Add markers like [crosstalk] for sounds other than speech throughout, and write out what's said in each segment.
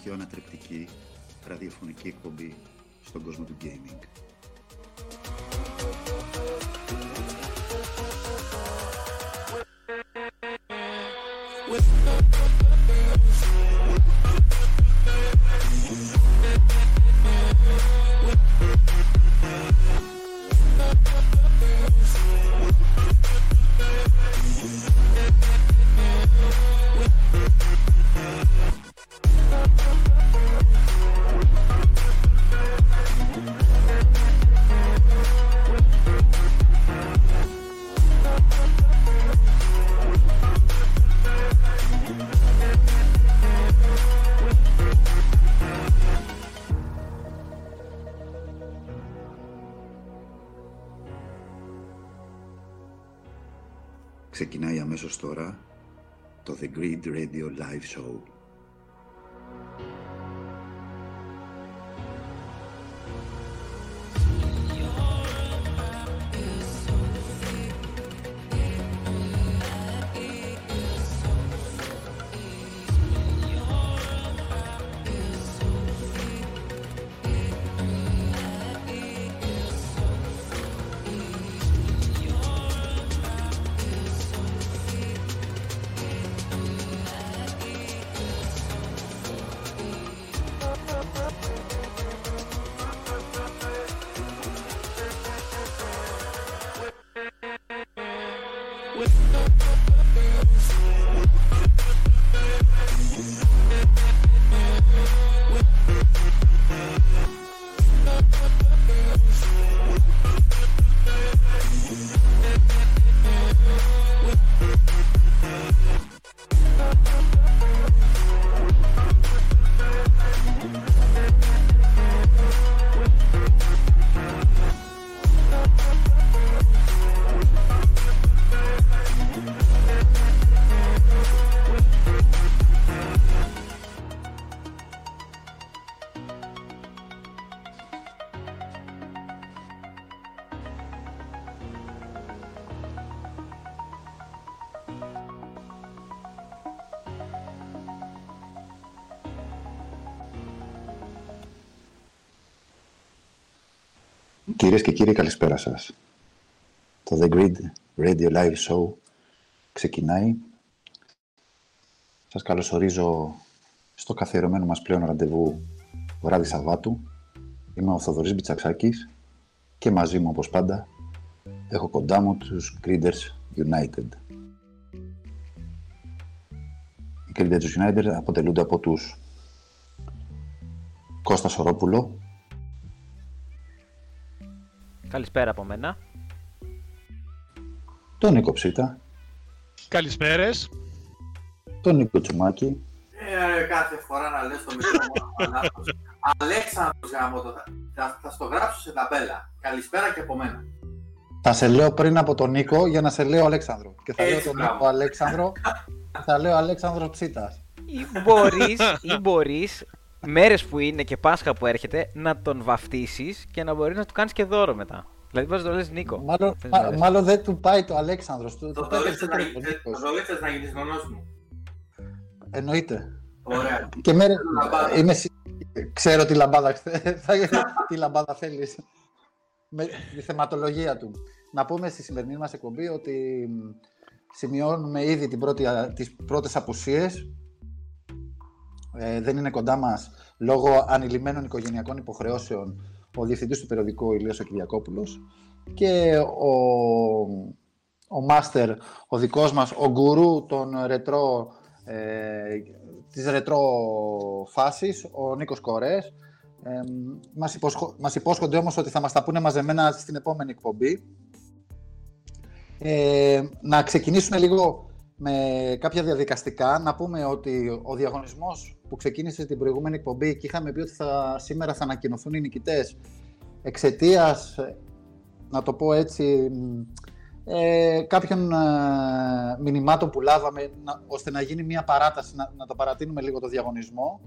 έρχεται η πιο ανατρεπτική ραδιοφωνική εκπομπή στον κόσμο του gaming. Grid Radio Live Show. Κυρίες και κύριοι, καλησπέρα σας. Το The Grid Radio Live Show ξεκινάει. Σας καλωσορίζω στο καθιερωμένο μας πλέον ραντεβού βράδυ Σαββάτου. Είμαι ο Θοδωρής Μπιτσαξάκης και μαζί μου, όπως πάντα, έχω κοντά μου τους Griders United. Οι Griders United αποτελούνται από τους Κώστας Σορόπουλο, Καλησπέρα από μένα. Τον Νίκο Ψήτα. Καλησπέρες. Τον Νίκο Τσουμάκη. Ε, κάθε φορά να λες το μικρόφωνο Αλέξανδρος γάμο το θα, θα στο γράψω σε ταμπέλα. Καλησπέρα και από μένα. Θα σε λέω πριν από τον Νίκο για να σε λέω Αλέξανδρο. Και θα λέω τον Νίκο Αλέξανδρο και θα λέω Αλέξανδρο Ψήτας. Ή μπορείς, ή μπορείς μέρες που είναι και Πάσχα που έρχεται να τον βαφτίσεις και να μπορείς να του κάνεις και δώρο μετά. Δηλαδή πώς το λες Νίκο; Μάλλον, μα, μάλλον δεν του πάει το Αλέξανδρος. Το, το, το, το, να γίνεις νονός μου. Εννοείται. Ωραία. Και μέρε... Είμαι... Ξέρω τι λαμπάδα, [laughs] τι λαμπάδα θέλεις. Με τη θεματολογία του. Να πούμε στη σημερινή μας εκπομπή ότι σημειώνουμε ήδη την πρώτη, τις πρώτες απουσίες ε, δεν είναι κοντά μας λόγω ανηλυμένων οικογενειακών υποχρεώσεων ο διευθυντής του περιοδικού Ηλίας ο Κυριακόπουλος και ο, ο μάστερ, ο δικός μας, ο γκουρού των ρετρό, ε, της ρετρό φάσης, ο Νίκος Κορές. Ε, μας, υποσχο, μας υπόσχονται όμως ότι θα μας τα πούνε μαζεμένα στην επόμενη εκπομπή. Ε, να ξεκινήσουμε λίγο με κάποια διαδικαστικά. Να πούμε ότι ο διαγωνισμός που ξεκίνησε την προηγούμενη εκπομπή και είχαμε πει ότι θα, σήμερα θα ανακοινωθούν οι νικητές εξαιτίας, να το πω έτσι, ε, κάποιων ε, μηνυμάτων που λάβαμε ώστε να γίνει μια παράταση, να, να το παρατείνουμε λίγο το διαγωνισμό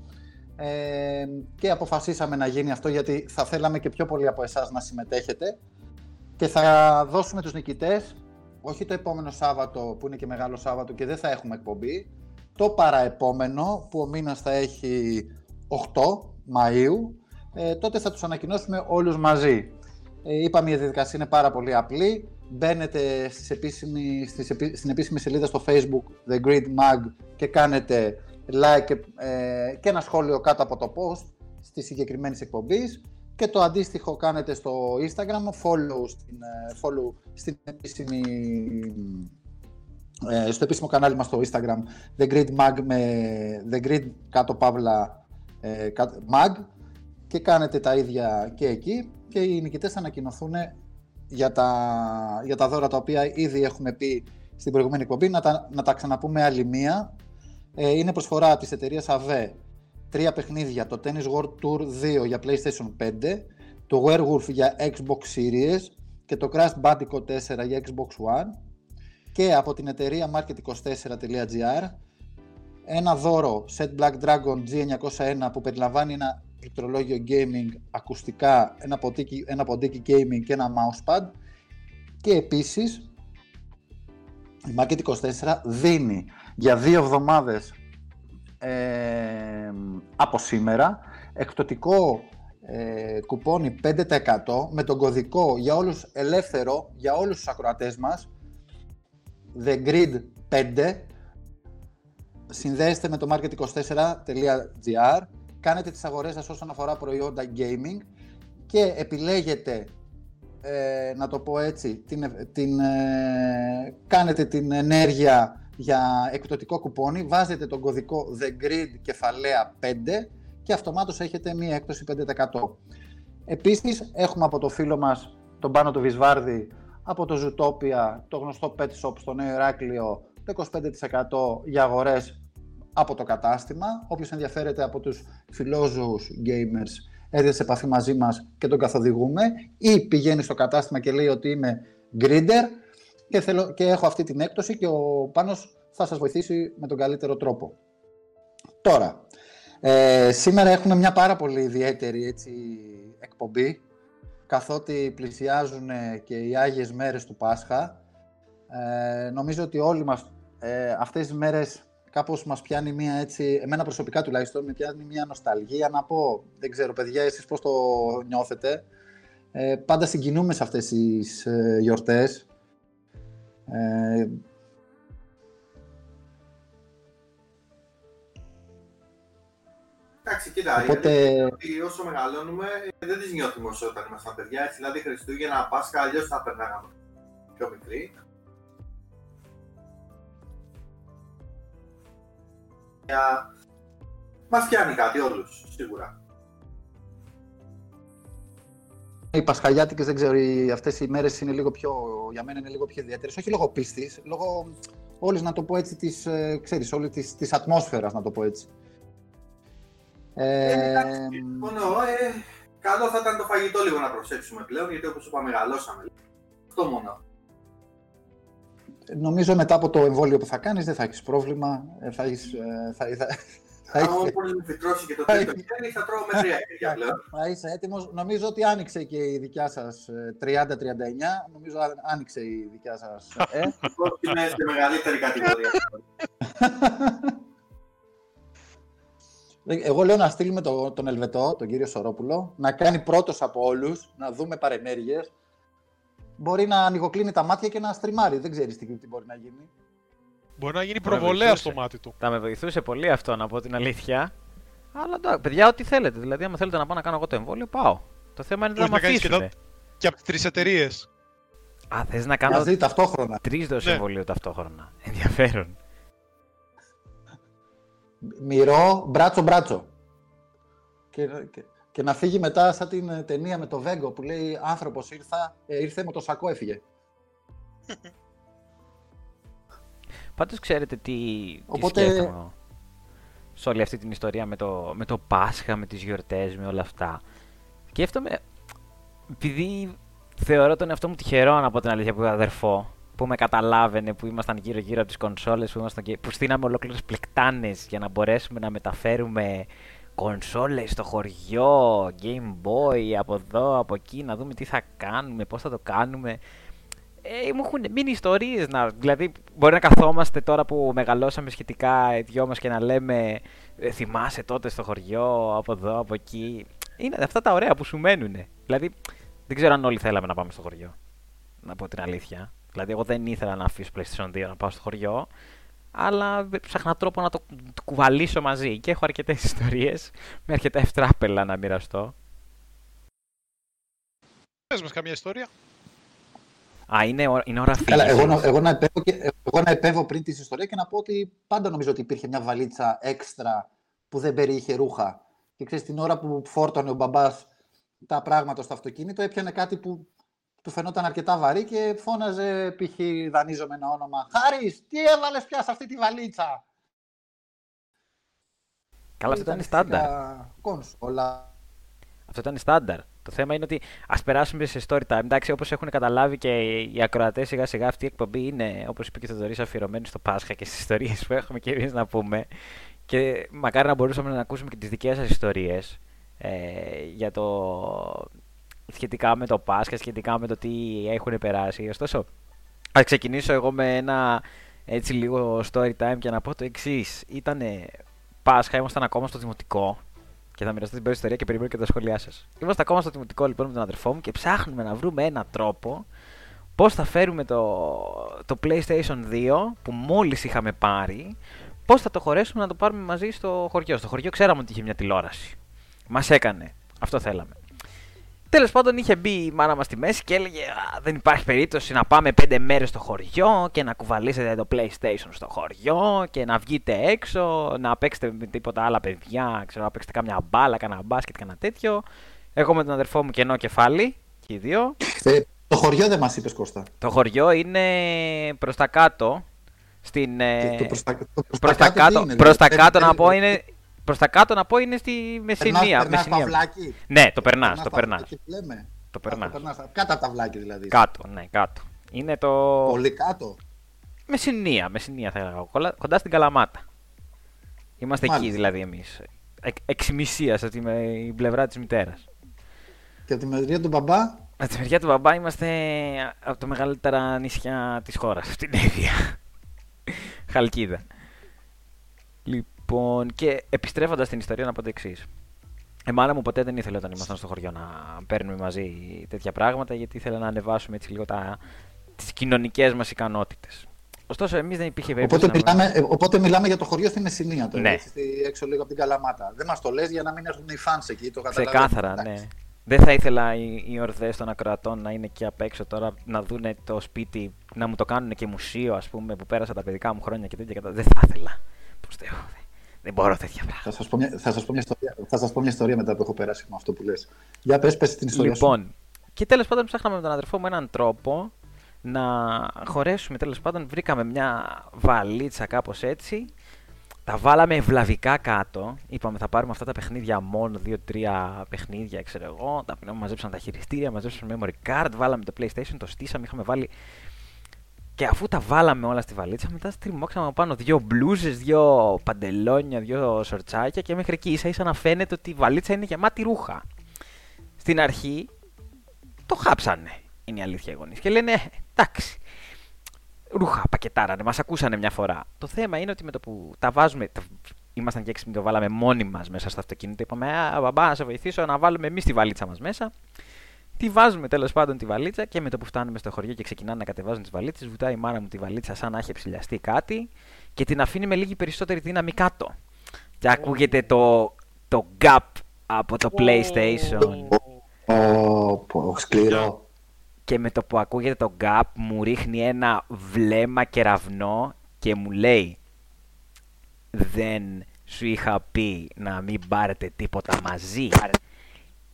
ε, και αποφασίσαμε να γίνει αυτό γιατί θα θέλαμε και πιο πολλοί από εσάς να συμμετέχετε και θα δώσουμε τους νικητές όχι το επόμενο Σάββατο που είναι και μεγάλο Σάββατο και δεν θα έχουμε εκπομπή το παραεπόμενο που ο μήνας θα έχει 8 Μαΐου, ε, τότε θα τους ανακοινώσουμε όλους μαζί. Ε, είπαμε η διαδικασία είναι πάρα πολύ απλή. Μπαίνετε στις επίσημη, στις, στην επίσημη σελίδα στο facebook The Grid Mag και κάνετε like ε, και ένα σχόλιο κάτω από το post στη συγκεκριμένη εκπομπή και το αντίστοιχο κάνετε στο Instagram, follow στην, ε, follow στην επίσημη, ε, στο επίσημο κανάλι μας στο Instagram The Grid Mag με The Grid κάτω παύλα ε, Mag. Και κάνετε τα ίδια και εκεί. Και οι νικητές θα ανακοινωθούν για τα, για τα δώρα τα οποία ήδη έχουμε πει στην προηγούμενη εκπομπή, να τα, να τα ξαναπούμε άλλη μία. Ε, είναι προσφορά της εταιρείας AVE τρία παιχνίδια, το Tennis World Tour 2 για PlayStation 5, το Werewolf για Xbox Series και το Crash Bandicoot 4 για Xbox One. Και από την εταιρεία market24.gr ένα δώρο Set Black Dragon G901 που περιλαμβάνει ένα πληκτρολόγιο gaming, ακουστικά, ένα ποντίκι, ένα ποντίκι gaming και ένα mousepad. Και επίσης η Market24 δίνει για δύο εβδομάδες ε, από σήμερα εκπτωτικό ε, κουπόνι 5% με τον κωδικό για όλους ελεύθερο για όλους τους ακροατές μας. The Grid 5 συνδέεστε με το market24.gr κάνετε τις αγορές σας όσον αφορά προϊόντα gaming και επιλέγετε ε, να το πω έτσι την, την, ε, κάνετε την ενέργεια για εκπτωτικό κουπόνι, βάζετε τον κωδικό The Grid κεφαλαία 5 και αυτομάτως έχετε μία έκπτωση 5%. Επίσης έχουμε από το φίλο μας τον Πάνο του Βυσβάρδη από το Zootopia, το γνωστό Pet Shop στο Νέο Ηράκλειο, το 25% για αγορές από το κατάστημα. Όποιος ενδιαφέρεται από τους φιλόζους gamers έρχεται σε επαφή μαζί μας και τον καθοδηγούμε ή πηγαίνεις στο κατάστημα και λέει ότι είμαι grinder και, θέλω, και έχω αυτή την έκπτωση και ο Πάνος θα σας βοηθήσει με τον καλύτερο τρόπο. Τώρα, ε, σήμερα έχουμε μια πάρα πολύ ιδιαίτερη έτσι, εκπομπή καθότι πλησιάζουν και οι Άγιες Μέρες του Πάσχα. Ε, νομίζω ότι όλοι μας ε, αυτές τις μέρες κάπως μας πιάνει μια έτσι, εμένα προσωπικά τουλάχιστον, με πιάνει μια νοσταλγία να πω, δεν ξέρω παιδιά εσείς πώς το νιώθετε. Ε, πάντα συγκινούμε σε αυτές τις ε, γιορτές. Ε, Εντάξει, κοίτα, Οπότε... ότι όσο μεγαλώνουμε δεν τις νιώθουμε όσο όταν ήμασταν παιδιά. Έτσι, δηλαδή Χριστούγεννα, Πάσχα, αλλιώς θα περνάγαμε πιο μικρή. Για... Μας πιάνει κάτι όλους, σίγουρα. Οι Πασχαλιάτικες, δεν ξέρω, οι- αυτές οι μέρες είναι λίγο πιο, για μένα είναι λίγο πιο ιδιαίτερες. Όχι λόγω πίστης, λόγω όλης, να το πω έτσι, της, ε, ξέρεις, όλη της, της ατμόσφαιρας, να το πω έτσι. Ε, εντάξει, Μόνο, ε, καλό θα ήταν το φαγητό λίγο να προσέξουμε πλέον, γιατί όπως είπα μεγαλώσαμε. Αυτό μόνο. Νομίζω μετά από το εμβόλιο που θα κάνεις δεν θα έχεις πρόβλημα. Ε, θα έχεις, ε, θα, θα, θα, Αν έχεις- μόλις με φυτρώσει και το τρίτο χέρι, θα τρώω με τρία χέρια [laughs] πλέον. θα είσαι έτοιμος. Νομίζω ότι άνοιξε και η δικιά σας ε, 30-39. Νομίζω α- άνοιξε η δικιά σας. Ε. Εγώ είμαι σε μεγαλύτερη κατηγορία. Εγώ λέω να στείλουμε το, τον Ελβετό, τον κύριο Σορόπουλο, να κάνει πρώτος από όλους, να δούμε παρενέργειες. Μπορεί να ανοιγοκλίνει τα μάτια και να στριμάρει. Δεν ξέρεις τι, τι μπορεί να γίνει. Μπορεί να γίνει Μπορεί να προβολέα βοηθούσε. στο μάτι του. Θα με βοηθούσε πολύ αυτό να πω την αλήθεια. Αλλά εντάξει, παιδιά, ό,τι θέλετε. Δηλαδή, άμα θέλετε να πάω να κάνω εγώ το εμβόλιο, πάω. Το θέμα είναι να Μπορεί με να κάνεις και αφήσουν. Και από τις τρεις εταιρείες. Α, θες να κάνω Μαζί ταυτόχρονα. τρεις δόσεις Ναι. εμβολίου ταυτόχρονα. Ενδιαφέρον. Μυρό, μπράτσο, μπράτσο. Και, και, και να φύγει μετά σαν την ε, ταινία με το Βέγκο που λέει άνθρωπος ήρθα, ε, ήρθε με το σακό έφυγε. [laughs] Πάντως ξέρετε τι, τι Οπότε- σκέφτομαι σε όλη αυτή την ιστορία με το, με το Πάσχα, με τις γιορτές, με όλα αυτά. Σκέφτομαι, επειδή θεωρώ τον εαυτό μου τυχερό να πω την αλήθεια που είχα αδερφό, που με καταλάβαινε, που ήμασταν γύρω-γύρω από τις κονσόλες, που, ήμασταν και, που στείναμε ολόκληρες πλεκτάνες για να μπορέσουμε να μεταφέρουμε κονσόλες στο χωριό, Game Boy, από εδώ, από εκεί, να δούμε τι θα κάνουμε, πώς θα το κάνουμε. ε, μου έχουν μείνει ιστορίες. Δηλαδή, μπορεί να καθόμαστε τώρα που μεγαλώσαμε σχετικά οι δυο μας και να λέμε ε, Θυμάσαι τότε στο χωριό, από εδώ, από εκεί. Είναι αυτά τα ωραία που σου μένουν. Δηλαδή, δεν ξέρω αν όλοι θέλαμε να πάμε στο χωριό. Να πω την αλήθεια. Δηλαδή, εγώ δεν ήθελα να αφήσω PlayStation 2 να πάω στο χωριό. Αλλά ψάχνα τρόπο να το, το κουβαλήσω μαζί. Και έχω αρκετές ιστορίες με αρκετά ευτράπελα να μοιραστώ. Πες μας καμία ιστορία. Α, είναι, ώρα- είναι ώρα Καλά, φύγης. εγώ, να- εγώ, να επέβω και, εγώ να επέβω πριν τη ιστορία και να πω ότι πάντα νομίζω ότι υπήρχε μια βαλίτσα έξτρα που δεν περιείχε ρούχα. Και ξέρεις, την ώρα που φόρτωνε ο μπαμπάς τα πράγματα στο αυτοκίνητο, έπιανε κάτι που του φαινόταν αρκετά βαρύ και φώναζε, π.χ. δανείζομαι ένα όνομα. Χάρης, τι έβαλες πια σε αυτή τη βαλίτσα; Καλά, αυτό ήταν στάνταρ. Κόνσολα. Αυτό ήταν στάνταρ. Το θέμα είναι ότι ας περάσουμε σε story time. Εντάξει, όπως έχουν καταλάβει και οι ακροατές σιγά σιγά, αυτή η εκπομπή είναι, όπως είπε και ο Θοδωρή, αφιερωμένη στο Πάσχα και στις ιστορίες που έχουμε και εμείς να πούμε. Και μακάρι να μπορούσαμε να ακούσουμε και τις δικές σας ιστορίες ε, για το. Σχετικά με το Πάσχα, σχετικά με το τι έχουν περάσει. Ωστόσο, ας ξεκινήσω εγώ με ένα έτσι λίγο story time και να πω το εξής. Ήταν Πάσχα, ήμασταν ακόμα στο δημοτικό και θα μοιραστώ την πρώτη ιστορία και περιμένω και τα σχόλιά σας. Είμαστε ακόμα στο δημοτικό λοιπόν με τον αδερφό μου και ψάχνουμε να βρούμε έναν τρόπο πώς θα φέρουμε το, το PlayStation 2 που μόλις είχαμε πάρει, πώς θα το χωρέσουμε να το πάρουμε μαζί στο χωριό. Στο χωριό ξέραμε ότι είχε μια τηλεόραση. Μας έκανε. Αυτό θέλαμε. Τέλος πάντων, είχε μπει η μάνα μας στη μέση και έλεγε «Α, Δεν υπάρχει περίπτωση να πάμε πέντε μέρες στο χωριό και να κουβαλήσετε το PlayStation στο χωριό και να βγείτε έξω, να παίξετε με τίποτα άλλα παιδιά, ξέρω, να παίξετε κάμια μπάλα, κάνα μπάσκετ, κάνα τέτοιο. Εγώ με τον αδερφό μου κενό κεφάλι, και οι δύο. Ε, το χωριό δεν μας είπες, Κώστα. Το χωριό είναι προς τα κάτω. Στην, ε, το προς τα, το προς προς τα τα τι κάτω, είναι, προς τα δηλαδή, κάτω να πω παίρνεις- είναι. Προς τα κάτω να πω είναι στη Μεσσηνία. Περνάς, περνάς Μεσσηνία. παυλάκι. Ναι, το περνάς, Περνάς το παυλάκι περνά. που λέμε; Το Α, περνάς. περνάς. Κάτω από τα βλάκι δηλαδή. Κάτω, ναι, κάτω. Είναι το. Πολύ κάτω. Μεσσηνία, Μεσσηνία θα έλεγα. Κολλά- Κοντά στην Καλαμάτα. Είμαστε εκεί Μάλιστα. δηλαδή εμείς. Εξημισίας από την πλευρά της μητέρας. Και από τη μεριά του μπαμπά, Από τη μεριά του μπαμπά είμαστε από τα μεγαλύτερα νησιά της χώρας, [laughs] στην Εύβοια. Χαλκίδα. Λοιπόν, και επιστρέφοντας στην ιστορία να πω το εξής. Η μάνα μου ποτέ δεν ήθελε όταν ήμασταν στο χωριό να παίρνουμε μαζί τέτοια πράγματα γιατί ήθελε να ανεβάσουμε έτσι λίγο τα, τις κοινωνικές μας ικανότητες. Ωστόσο, εμείς δεν υπήρχε περίπτωση οπότε να- μιλάμε, ε, οπότε μιλάμε για το χωριό στη Μεσσηνία τώρα, Ναι. έτσι, στη- έξω λίγο από την Καλαμάτα. Δεν μας το λες για να μην έρθουν οι φανς εκεί, το καταλαβαίνω. Ξεκάθαρα, Εντάξει. ναι. Δεν θα ήθελα οι, οι ορδές των ακροατών να είναι εκεί απ' έξω τώρα να δούνε το σπίτι, να μου το κάνουν και μουσείο, ας πούμε, που πέρασα τα παιδικά μου χρόνια και τέτοια. κατα- Δεν θα ήθελα. Πιστεύω. Δεν, δεν μπορώ τέτοια πράγματα. Θα σας, πω μια, θα, σας πω μια ιστορία, θα σας πω μια ιστορία μετά που έχω περάσει με αυτό που λες. Για πες, πες την ιστορία σου. Λοιπόν, και τέλος πάντων ψάχναμε με τον αδερφό μου έναν τρόπο να χωρέσουμε. Τέλος πάντων, βρήκαμε μια βαλίτσα κάπως έτσι. Τα βάλαμε ευλαβικά κάτω. Είπαμε θα πάρουμε αυτά τα παιχνίδια μόνο, δύο-τρία παιχνίδια, ξέρω εγώ. Τα πνεύμα μαζέψαμε τα χειριστήρια, μαζέψαμε memory card, βάλαμε το PlayStation, το στήσαμε, είχαμε βάλει. Και αφού τα βάλαμε όλα στη βαλίτσα, μετά στριμώξαμε από πάνω δύο μπλούζες, δύο παντελόνια, δύο σορτσάκια και μέχρι εκεί ίσα ίσα να φαίνεται ότι η βαλίτσα είναι γεμάτη ρούχα. Στην αρχή το χάψανε, είναι η αλήθεια οι γονείς. Και λένε, «Ε, εντάξει, ρούχα πακετάρανε, μας ακούσανε μια φορά. Το θέμα είναι ότι με το που τα βάζουμε, τα... ήμασταν και έξυπνοι, το βάλαμε μόνοι μας μέσα στο αυτοκίνητο. Είπαμε, Α, μπαμπά, να σε βοηθήσω να βάλουμε εμείς τη βαλίτσα μας μέσα. Τη βάζουμε τέλος πάντων τη βαλίτσα και με το που φτάνουμε στο χωριό και ξεκινάνε να κατεβάζουν τις βαλίτσες, βουτάει η μάνα μου τη βαλίτσα σαν να έχει ψηλιαστεί κάτι και την αφήνει με λίγη περισσότερη δύναμη κάτω. Και ακούγεται το, το gap από το PlayStation. Ω, πω, σκληρό. Και με το που ακούγεται το gap μου ρίχνει ένα βλέμμα κεραυνό και μου λέει Δεν σου είχα πει να μην πάρετε τίποτα μαζί.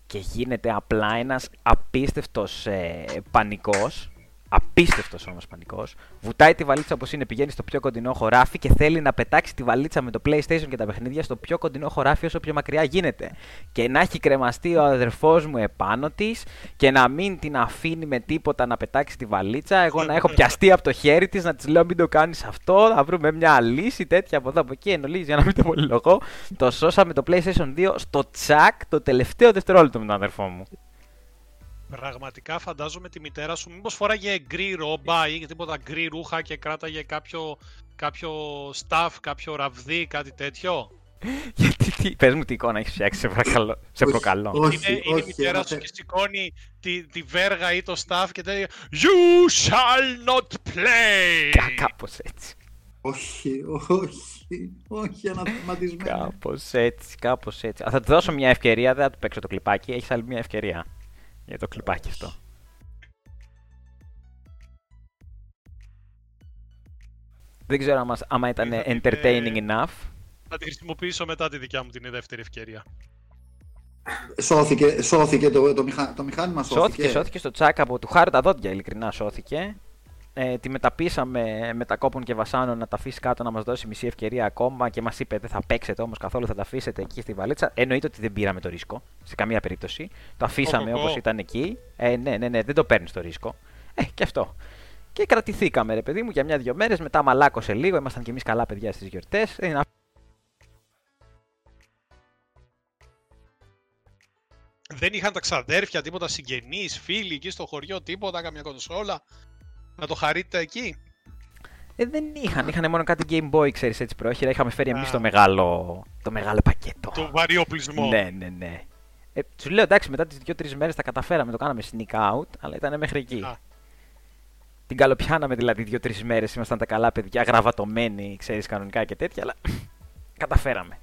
Και γίνεται απλά ένας απίστευτος ε, πανικός. Απίστευτος όμως πανικός. Βουτάει τη βαλίτσα όπως είναι, πηγαίνει στο πιο κοντινό χωράφι και θέλει να πετάξει τη βαλίτσα με το PlayStation και τα παιχνίδια στο πιο κοντινό χωράφι όσο πιο μακριά γίνεται. Και να έχει κρεμαστεί ο αδερφός μου επάνω της και να μην την αφήνει με τίποτα να πετάξει τη βαλίτσα. Εγώ να έχω πιαστεί από το χέρι της, να της λέω μην το κάνεις αυτό, να βρούμε μια λύση τέτοια από εδώ από εκεί. Εν ολίγοις, για να μην το πολυλογώ, το σώσαμε το PlayStation 2 στο τσακ το τελευταίο δευτερόλεπτο με τον αδερφό μου. Πραγματικά φαντάζομαι τη μητέρα σου μήπως φοράγε γκρι ρόμπα ή τίποτα γκρι ρούχα και κράταγε κάποιο, κάποιο staff, κάποιο ραβδί, κάτι τέτοιο; Γιατί, τι, πες μου τι εικόνα έχεις φτιάξει, σε προκαλώ. Σε Όχι, προκαλώ. όχι. είναι, είναι η μητέρα άμα σου θε- και σηκώνει τη, τη βέργα ή το staff και λέει You shall not play! Κα- Κάπως έτσι. Όχι, όχι, όχι, αναθεματισμένο. Κάπως έτσι, κάπως έτσι. Α, θα του δώσω μια ευκαιρία, δεν θα του παίξω το κλιπάκι. Έχεις άλλη μια ευκαιρία για το κλιπάκι αυτό. Δεν ξέρω άμα, άμα ήταν Θα την, entertaining ε, enough. Θα τη χρησιμοποιήσω μετά τη δικιά μου την δεύτερη ευκαιρία. Σώθηκε, σώθηκε το, το, μηχα... το μηχάνημα, σώθηκε. Σώθηκε, σώθηκε στο τσάκ από του χάρη τα δόντια, ειλικρινά σώθηκε. Ε, τη μεταπίσαμε με τα κόπων και βασάνων να τα αφήσει κάτω να μας δώσει μισή ευκαιρία ακόμα και μας είπε δεν θα παίξετε όμως καθόλου, θα τα αφήσετε εκεί στη βαλίτσα. Εννοείται ότι δεν πήραμε το ρίσκο σε καμία περίπτωση. Το αφήσαμε Οκοκο. όπως ήταν εκεί. Ε, ναι, ναι, ναι, δεν το παίρνεις το ρίσκο. Ε, και αυτό. Και κρατηθήκαμε, ρε παιδί μου, για μια-δυο μέρες. Μετά μαλάκωσε λίγο. Ήμασταν κι εμείς καλά παιδιά στις γιορτές. Ε, να- Δεν είχαν τα ξαδέρφια, τίποτα συγγενείς, φίλοι εκεί στο χωριό, τίποτα, καμιά κονσόλα. Να το χαρείτε εκεί. ε, δεν είχαν. Είχαν μόνο κάτι Game Boy, ξέρεις έτσι πρόχειρα. Είχαμε φέρει εμείς Α. το μεγάλο, το μεγάλο πακέτο. Το βαρύ οπλισμό. Ναι, ναι, ναι. Ε, σου λέω εντάξει, μετά τις δύο-τρεις μέρες τα καταφέραμε, το κάναμε sneak out, αλλά ήταν μέχρι εκεί. Α. Την καλοπιάναμε δηλαδή δύο-τρεις μέρες, ήμασταν τα καλά παιδιά, γραβατωμένοι, ξέρεις κανονικά και τέτοια, αλλά [clears throat] καταφέραμε.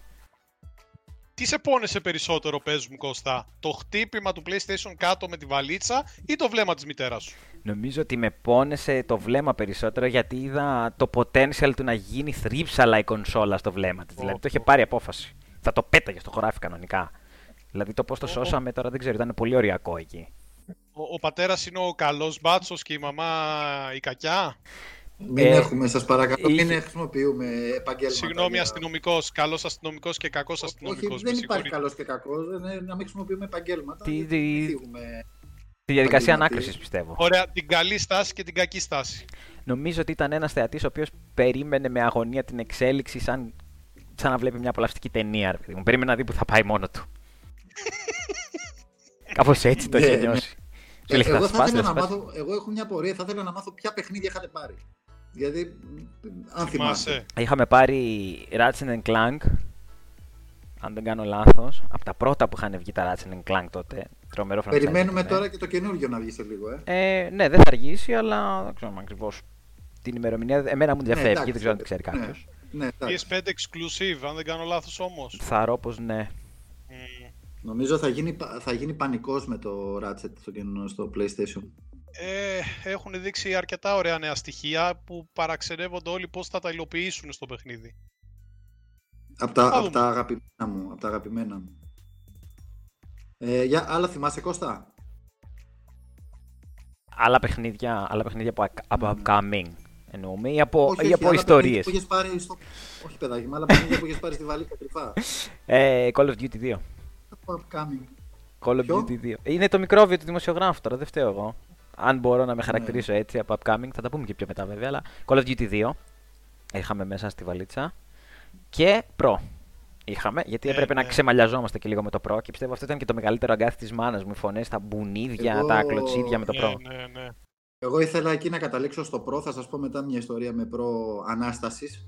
Τι σε πόνεσε περισσότερο, πες μου Κώστα, το χτύπημα του PlayStation κάτω με τη βαλίτσα ή το βλέμμα της μητέρας σου; Νομίζω ότι με πόνεσε το βλέμμα περισσότερο γιατί είδα το potential του να γίνει θρύψαλα η κονσόλα στο βλέμμα της. Δηλαδή το είχε πάρει απόφαση. Θα το πέταγε στο χωράφι κανονικά. Δηλαδή το πώς το Ω. σώσαμε τώρα δεν ξέρω, ήταν πολύ ωριακό εκεί. Ο, ο πατέρας είναι ο καλός μπάτσος και η μαμά η κακιά; Μην Ε, έχουμε, σας παρακαλώ, είχε- μην χρησιμοποιούμε επαγγέλματα. Συγγνώμη, για- αστυνομικός. Καλός αστυνομικός και κακός Όχι, αστυνομικός. δεν με υπάρχει συγχωρείτε. καλός και κακός, δεν είναι- να μην χρησιμοποιούμε επαγγέλματα. Τι- γιατί τι- μην φύγουμε. Τη διαδικασία Επαγγελματίες. ανάκρισης πιστεύω. Ωραία, την καλή στάση και την κακή στάση. Νομίζω ότι ήταν ένας θεατής ο οποίος περίμενε με αγωνία την εξέλιξη σαν, σαν να βλέπει μια απολαυστική ταινία. Ρε παιδί μου. Περίμενε να δει που θα πάει μόνο του. [laughs] Κάπως έτσι το Ναι, είχε ναι. νιώσει. Σου Ε, λέει, εγώ θα θα σπάσει, ήθελα θα να σπάσει. μάθω, εγώ έχω μια πορεία, θα ήθελα να μάθω ποια παιχνίδια είχατε πάρει. Γιατί, μ, αν θυμάσαι. Θυμάσαι. Είχαμε πάρει Ratchet and Clank. Αν δεν κάνω λάθος. Από τα πρώτα που είχαν βγει τα Ratchet and Clank τότε. Τρομερό franchise. Περιμένουμε ναι. τώρα και το καινούργιο να βγει σε λίγο, ε. Ε, ναι, δεν θα αργήσει, αλλά δεν ξέρω ακριβώς την ημερομηνία. Εμένα μου διαφεύγει, εντάξει, δεν ξέρω αν την ξέρει ναι. κάποιος. Ναι, εντάξει. PS5 exclusive, αν δεν κάνω λάθος όμως. Θαρώ πως ναι. Μμμ. Νομίζω θα γίνει, πα- θα γίνει πανικός με το Ratchet στο, καινούριο- στο PlayStation. Ε, έχουν δείξει αρκετά ωραία νέα στοιχεία που παραξενεύονται όλοι πώς θα τα υλοποιήσουν στο παιχνίδι. Από τα, Θα απ' δούμε. τα αγαπημένα μου. Από τα αγαπημένα μου. Ε, για άλλα θυμάσαι Κώστα; Άλλα παιχνίδια, άλλα παιχνίδια από, από upcoming εννοούμε ή από, όχι, ή από άλλα ιστορίες. παιχνίδια Που έχεις πάρει στο... Όχι παιδάκι, μου, άλλα παιχνίδια που έχεις πάρει στη βαλίτσα κρυφά. Ε, Call of Duty 2. Από upcoming. Call of Ποιο; Duty 2. Είναι το μικρόβιο του δημοσιογράφου τώρα, δεν φταίω εγώ. Αν μπορώ να με χαρακτηρίσω Ναι. έτσι από upcoming, θα τα πούμε και πιο μετά βέβαια. Αλλά Call of Duty 2 είχαμε μέσα στη βαλίτσα. Και Pro είχαμε, γιατί Ε, έπρεπε να ναι. ξεμαλιαζόμαστε και λίγο με το Pro. Και πιστεύω αυτό ήταν και το μεγαλύτερο αγκάθι της μάνας μου. Οι φωνές, τα μπουνίδια, Εγώ- τα κλωτσίδια με το Pro. Ναι, ναι, ναι. Εγώ ήθελα εκεί να καταλήξω στο Pro, θα σας πω μετά μια ιστορία με Pro Ανάστασης.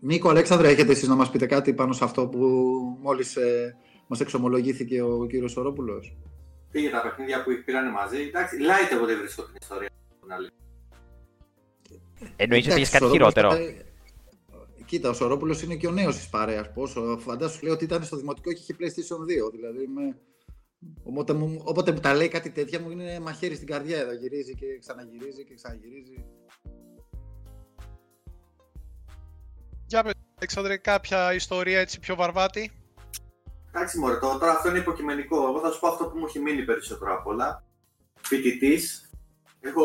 Νίκο, Αλέξανδρα, έχετε εσείς να μας πείτε κάτι πάνω σε αυτό που μόλις ε, μας εξομολογήθηκε ο κύριος Σορόπουλος. Πήγε τα παιχνίδια που πήραν μαζί. Εντάξει, light εγώ δεν βρίσκω την ιστορία. την άλλη. Εννοείς ότι Εντάξει, έχει κάτι ο Σορόπουλος χειρότερο; θα- Κοίτα, ο Σορόπουλος είναι και ο νέος της παρέας. Πόσο, φαντάσου λέει ότι ήταν στο δημοτικό και είχε PlayStation 2. Δηλαδή, με... Όποτε μου, όποτε μου τα λέει κάτι τέτοια μου είναι μαχαίρι στην καρδιά εδώ. Γυρίζει και ξαναγυρίζει και ξαναγυρίζει. Για πες, Αλέξανδρε, κάποια ιστορία έτσι πιο βαρβάτη; Εντάξει, μωρέ, το- τώρα αυτό είναι υποκειμενικό. Εγώ θα σου πω αυτό που μου έχει μείνει περισσότερο απ' όλα. Φοιτητής, έχω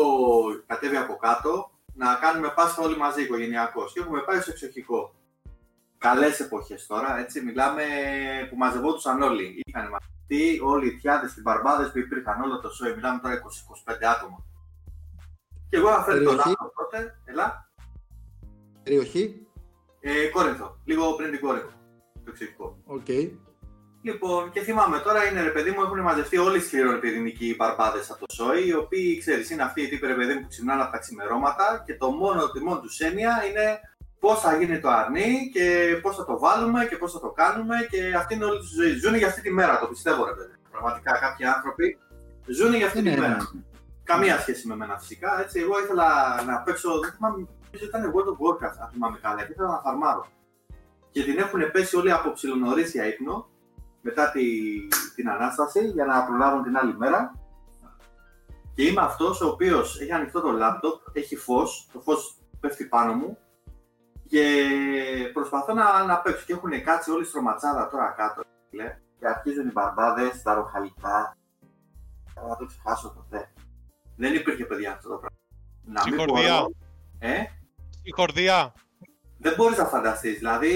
κατέβει από κάτω να κάνουμε Πάσχα όλοι μαζί οικογενειακώς. Και έχουμε πάει στο εξοχικό. Καλές εποχές τώρα, έτσι. Μιλάμε που μαζευόντουσαν όλοι. Είχαν μαζευτεί όλοι οι θειάδες, οι μπαρμπάδες που υπήρχαν όλο το σόι. Μιλάμε τώρα 20-25 άτομα. Και εγώ είχα φέρει τον Περιοχή. άνθρωπο τότε, ελά, Περιοχή, ε, Κόρινθο, λίγο πριν την Κόρινθο, το εξοχικό. οκ. Λοιπόν, και θυμάμαι τώρα είναι ρε παιδί μου, έχουν μαζευτεί όλοι οι σκληροπυρηνικοί μπαρμπάδες από το σόι, οι οποίοι ξέρεις, είναι αυτοί οι τύποι ρε παιδί μου που ξυπνάνε από τα ξημερώματα και το μόνο, τη μόνη τους έννοια είναι πώς θα γίνει το αρνί και πώς θα το βάλουμε και πώς θα το κάνουμε και αυτή είναι όλη τη ζωή. Ζουν για αυτή τη μέρα, το πιστεύω ρε παιδί. Πραγματικά κάποιοι άνθρωποι ζουν για αυτή τη Ναι, ναι, μέρα. ναι. Καμία σχέση με μένα φυσικά. Έτσι, εγώ ήθελα να παίξω. Δεν θυμάμαι, νομίζω ήταν World of Warcraft, αν θυμάμαι καλά, και ήθελα να φαρμάρω. Και την έχουν πέσει όλοι από ψιλονορί για ύπνο μετά τη, την ανάσταση για να προλάβουν την άλλη μέρα. Και είμαι αυτός ο οποίος έχει ανοιχτό το λάπτοπ, έχει φως, το φως πέφτει πάνω μου και προσπαθώ να, να παίξω. Και έχουν κάτσει όλοι στρωματσάδα τώρα κάτω. Λέ, και αρχίζουν οι μπαρμπάδες, τα ροχαλικά. Δεν θα το ξεχάσω ποτέ. Δεν υπήρχε παιδιά αυτό το πράγμα. Να μην Συγχορδία. μπορώ. Ε, Η χορδιά. δεν μπορείς να φανταστείς. Δηλαδή,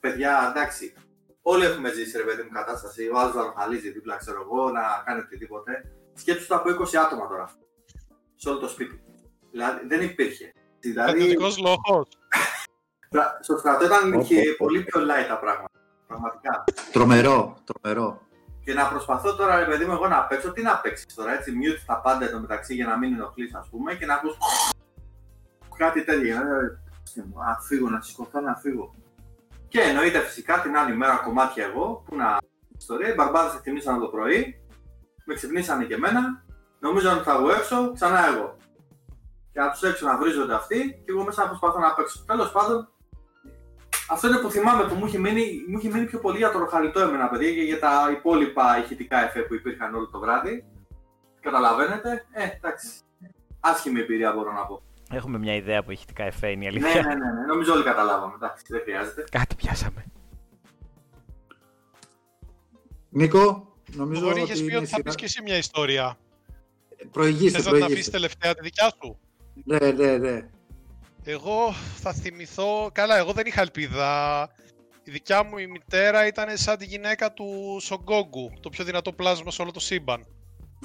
παιδιά, εντάξει. Όλοι έχουμε ζήσει ρε παιδί μου κατάσταση. Ο άλλος να ροχαλίζει δίπλα, ξέρω εγώ, να κάνει οτιδήποτε. Σκέψου το από 20 άτομα τώρα. Σε όλο το σπίτι. Δηλαδή, δεν υπήρχε. Δηλαδή, Πατριωτικό λόγο. στρα- στο στρατό ήταν Όπο, και όπο. πολύ πιο light τα πράγματα. Πραγματικά. Τρομερό, τρομερό. Και να προσπαθώ τώρα, ρε παιδί μου, εγώ να παίξω. Τι να παίξεις τώρα, έτσι, mute τα πάντα εδώ μεταξύ για να μην ενοχλείς, ας πούμε, και να ακούς κάτι τέτοιο. για να να φύγω, να σηκωθώ, να φύγω. Και εννοείται φυσικά την άλλη μέρα κομμάτια εγώ, που να ιστορία. Οι μπαρμπάδε εκτιμήσαν το πρωί, με ξυπνήσανε και εμένα. Νομίζαν ότι θα βγω έξω, ξανά εγώ. Και να τους έξω να βρίζονται αυτοί, και εγώ μέσα να προσπαθώ να παίξω. Τέλος πάντων, αυτό είναι που θυμάμαι που μου είχε μείνει, μου είχε μείνει πιο πολύ για το ροχαλιτό εμένα, παιδιά, και για τα υπόλοιπα ηχητικά εφέ που υπήρχαν όλο το βράδυ. Καταλαβαίνετε. Ε, εντάξει. Άσχημη εμπειρία μπορώ να πω. Έχουμε μια ιδέα που ηχητικά εφέ είναι η ναι, αλήθεια. ναι, ναι, ναι, νομίζω όλοι καταλάβαμε. Εντάξει, δεν χρειάζεται. Κάτι πιάσαμε. Νίκο, νομίζω Μπορείς ότι είχε πει είναι ότι θα σειρά... πεις και εσύ μια ιστορία. Προηγήστε, Θες να την αφήσεις προηγήστε. τελευταία τη δικιά σου; Ναι, ναι, ναι. Εγώ θα θυμηθώ. Καλά, εγώ δεν είχα ελπίδα. Η δικιά μου η μητέρα ήταν σαν τη γυναίκα του Σογκόγκου, το πιο δυνατό πλάσμα σε όλο το σύμπαν.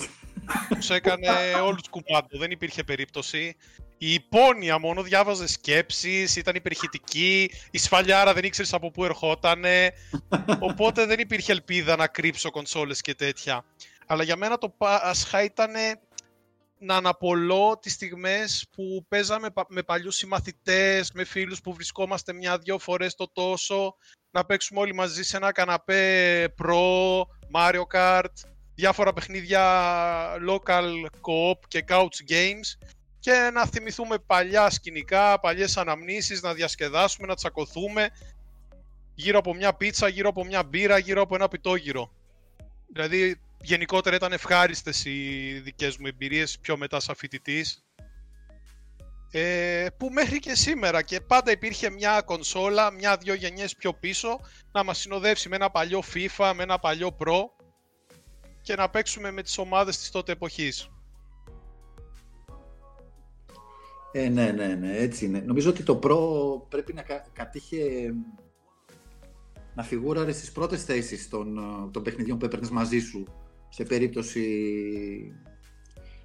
[laughs] Τους έκανε όλους κουμάντο, δεν υπήρχε περίπτωση. Η υπόνοια μόνο διάβαζε σκέψεις, ήταν υπερχητική, η σφαλιάρα δεν ήξερες από πού ερχότανε, [laughs] οπότε δεν υπήρχε ελπίδα να κρύψω κονσόλες και τέτοια. Αλλά για μένα το Πάσχα ήταν να αναπολώ τις στιγμές που παίζαμε πα- με παλιούς συμμαθητές, με φίλους που βρισκόμαστε μια-δυο φορές το τόσο, να παίξουμε όλοι μαζί σε ένα καναπέ Pro, Mario Kart, διάφορα παιχνίδια local co-op και couch games και να θυμηθούμε παλιά σκηνικά, παλιές αναμνήσεις, να διασκεδάσουμε, να τσακωθούμε γύρω από μια πίτσα, γύρω από μια μπύρα, γύρω από ένα πιτόγυρο. Δηλαδή, γενικότερα ήταν ευχάριστες οι δικές μου εμπειρίες πιο μετά σαν φοιτητής. Ε, που μέχρι και σήμερα και πάντα υπήρχε μια κονσόλα, μια-δυο γενιές πιο πίσω να μας συνοδεύσει με ένα παλιό FIFA, με ένα παλιό Pro και να παίξουμε με τις ομάδες της τότε εποχής. Ε, ναι, ναι, ναι, έτσι είναι. Νομίζω ότι το Pro πρέπει να κα- κατήχε να φιγούραρε στις πρώτες θέσεις των, ε, των παιχνιδιών που έπαιρνες μαζί σου σε περίπτωση